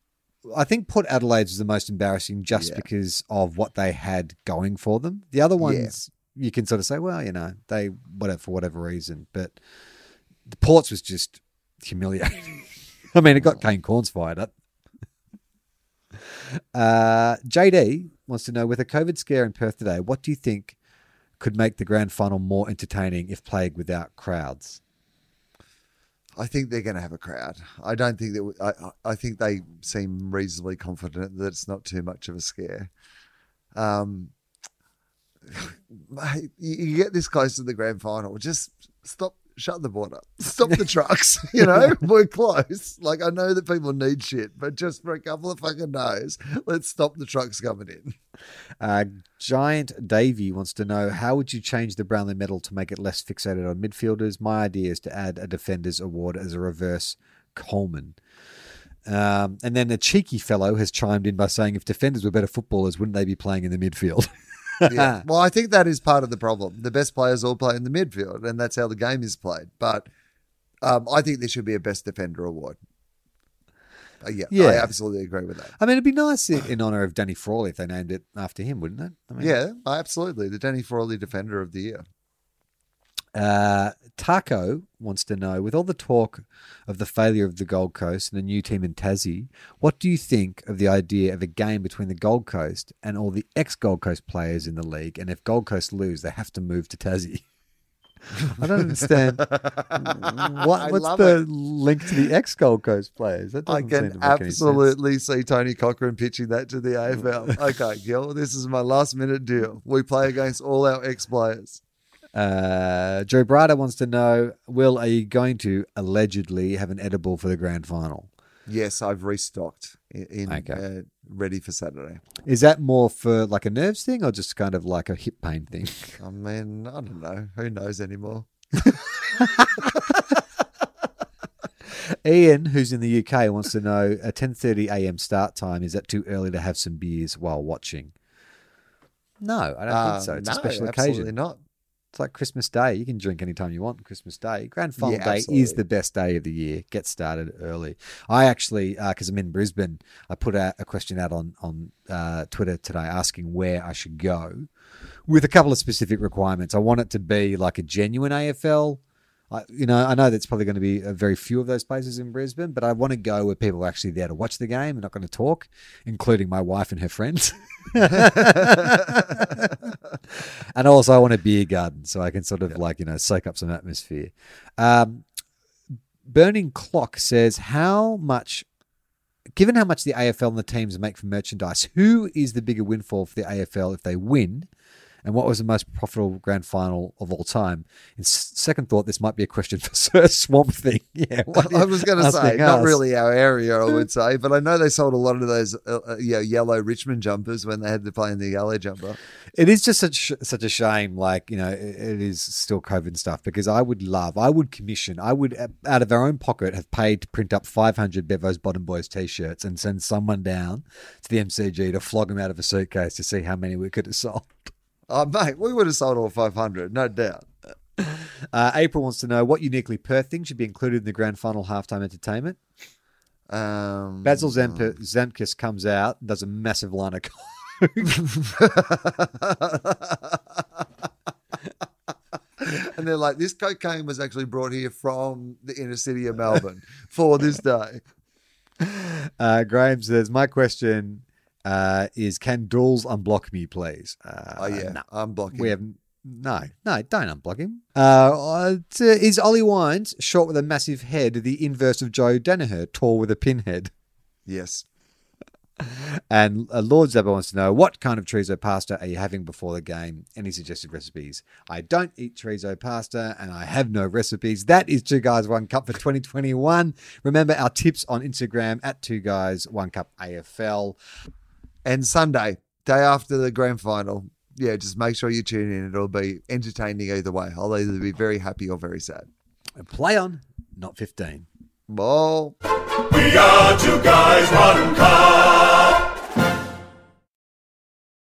I think Port Adelaide's was the most embarrassing just Yeah. because of what they had going for them. The other ones you can sort of say, well, you know, they whatever for whatever reason, but the Ports was just humiliating. I mean, it got Kane Cornes fired up. Uh, JD wants to know with a COVID scare in Perth today, what do you think could make the grand final more entertaining if played without crowds? I think they're going to have a crowd. I don't think that. I I- think they seem reasonably confident that it's not too much of a scare. Um, you get this close to the grand final, just stop, shut the border, stop the trucks. You know, we're close. Like I know that people need shit, but just for a couple of fucking days, let's stop the trucks coming in. Uh, Giant Davey wants to know how would you change the Brownlow medal to make it less fixated on midfielders? My idea is to add a defenders award as a reverse Coleman. Um, and then a cheeky fellow has chimed in by saying if defenders were better footballers, wouldn't they be playing in the midfield? Yeah. well, I think that is part of the problem. The best players all play in the midfield, and that's how the game is played. But um, I think there should be a best defender award. Uh, yeah, Yeah. I absolutely agree with that. I mean, it'd be nice in, in honor of Danny Frawley if they named it after him, wouldn't it? I mean, Yeah, absolutely. The Danny Frawley Defender of the Year. Uh, Taco wants to know, with all the talk of the failure of the Gold Coast and a new team in Tassie, what do you think of the idea of a game between the Gold Coast and all the ex-Gold Coast players in the league? And if Gold Coast lose, they have to move to Tassie. I don't understand. what, what's the it. link to the ex-Gold Coast players? I can to make any sense. absolutely see Tony Cochrane pitching that to the AFL. okay, Gil, this is my last minute deal. We play against all our ex players. Uh, Joe Brada wants to know, Will, are you going to allegedly have an edible for the grand final? Yes, I've restocked in, in Okay. uh, ready for Saturday. Is that more for like a nerves thing or just kind of like a hip pain thing? I mean, I don't know. Who knows anymore? Ian, who's in the UK, wants to know a 10:30 a.m. start time. Is that too early to have some beers while watching? No, I don't Uh, think so. It's no, a special occasion. absolutely not. It's like Christmas Day. You can drink anytime you want on Christmas Day. Grand Final Yeah, Day is the best day of the year. Get started early. I actually, because I'm in Brisbane, I put out a question out on on uh, Twitter today asking where I should go, with a couple of specific requirements. I want it to be like a genuine AFL. I, you know, I know that's probably going to be a very few of those places in Brisbane, but I want to go where people are actually there to watch the game and not going to talk, including my wife and her friends. and also, I want a beer garden so I can sort of like you know soak up some atmosphere. Um, Burning Clock says, "How much, given how much the AFL and the teams make for merchandise, who is the bigger windfall for the AFL if they win?" And what was the most profitable grand final of all time? In second thought, this might be a question for Sir Swamp Thing. Yeah, I you was going to say, not us? really our area, I would say, but I know they sold a lot of those uh, uh, yeah, yellow Richmond jumpers when they had to play in the yellow jumper. It is just such such a shame. Like you know, it, it is still COVID stuff because I would love, I would commission, I would uh, out of our own pocket have paid to print up 500 Bevo's Bottom Boys t-shirts and send someone down to the MCG to flog them out of a suitcase to see how many we could have sold. Oh, mate, we would have sold all 500, no doubt. Uh, April wants to know what uniquely Perth thing should be included in the grand final halftime entertainment. Um, Basil Zamp- Zamkis comes out, and does a massive line of coke. and they're like, this cocaine was actually brought here from the inner city of Melbourne for this day. Uh, Graham says, "My question uh, is, can Dools unblock me, please?" Uh, Oh, yeah, no. I'm blocking. we have no, no, don't unblock him. Uh, uh, is Ollie Wines short with a massive head, the inverse of Joe Daniher, tall with a pinhead? Yes. And uh, Lord Zabba wants to know what kind of chorizo pasta are you having before the game? Any suggested recipes? I don't eat chorizo pasta and I have no recipes. That is Two Guys One Cup for 2021. Remember our tips on Instagram at Two Guys One Cup AFL. And Sunday, day after the grand final, yeah, just make sure you tune in. It'll be entertaining either way. I'll either be very happy or very sad. And play on, not 15. Ball. We are two guys, one cup.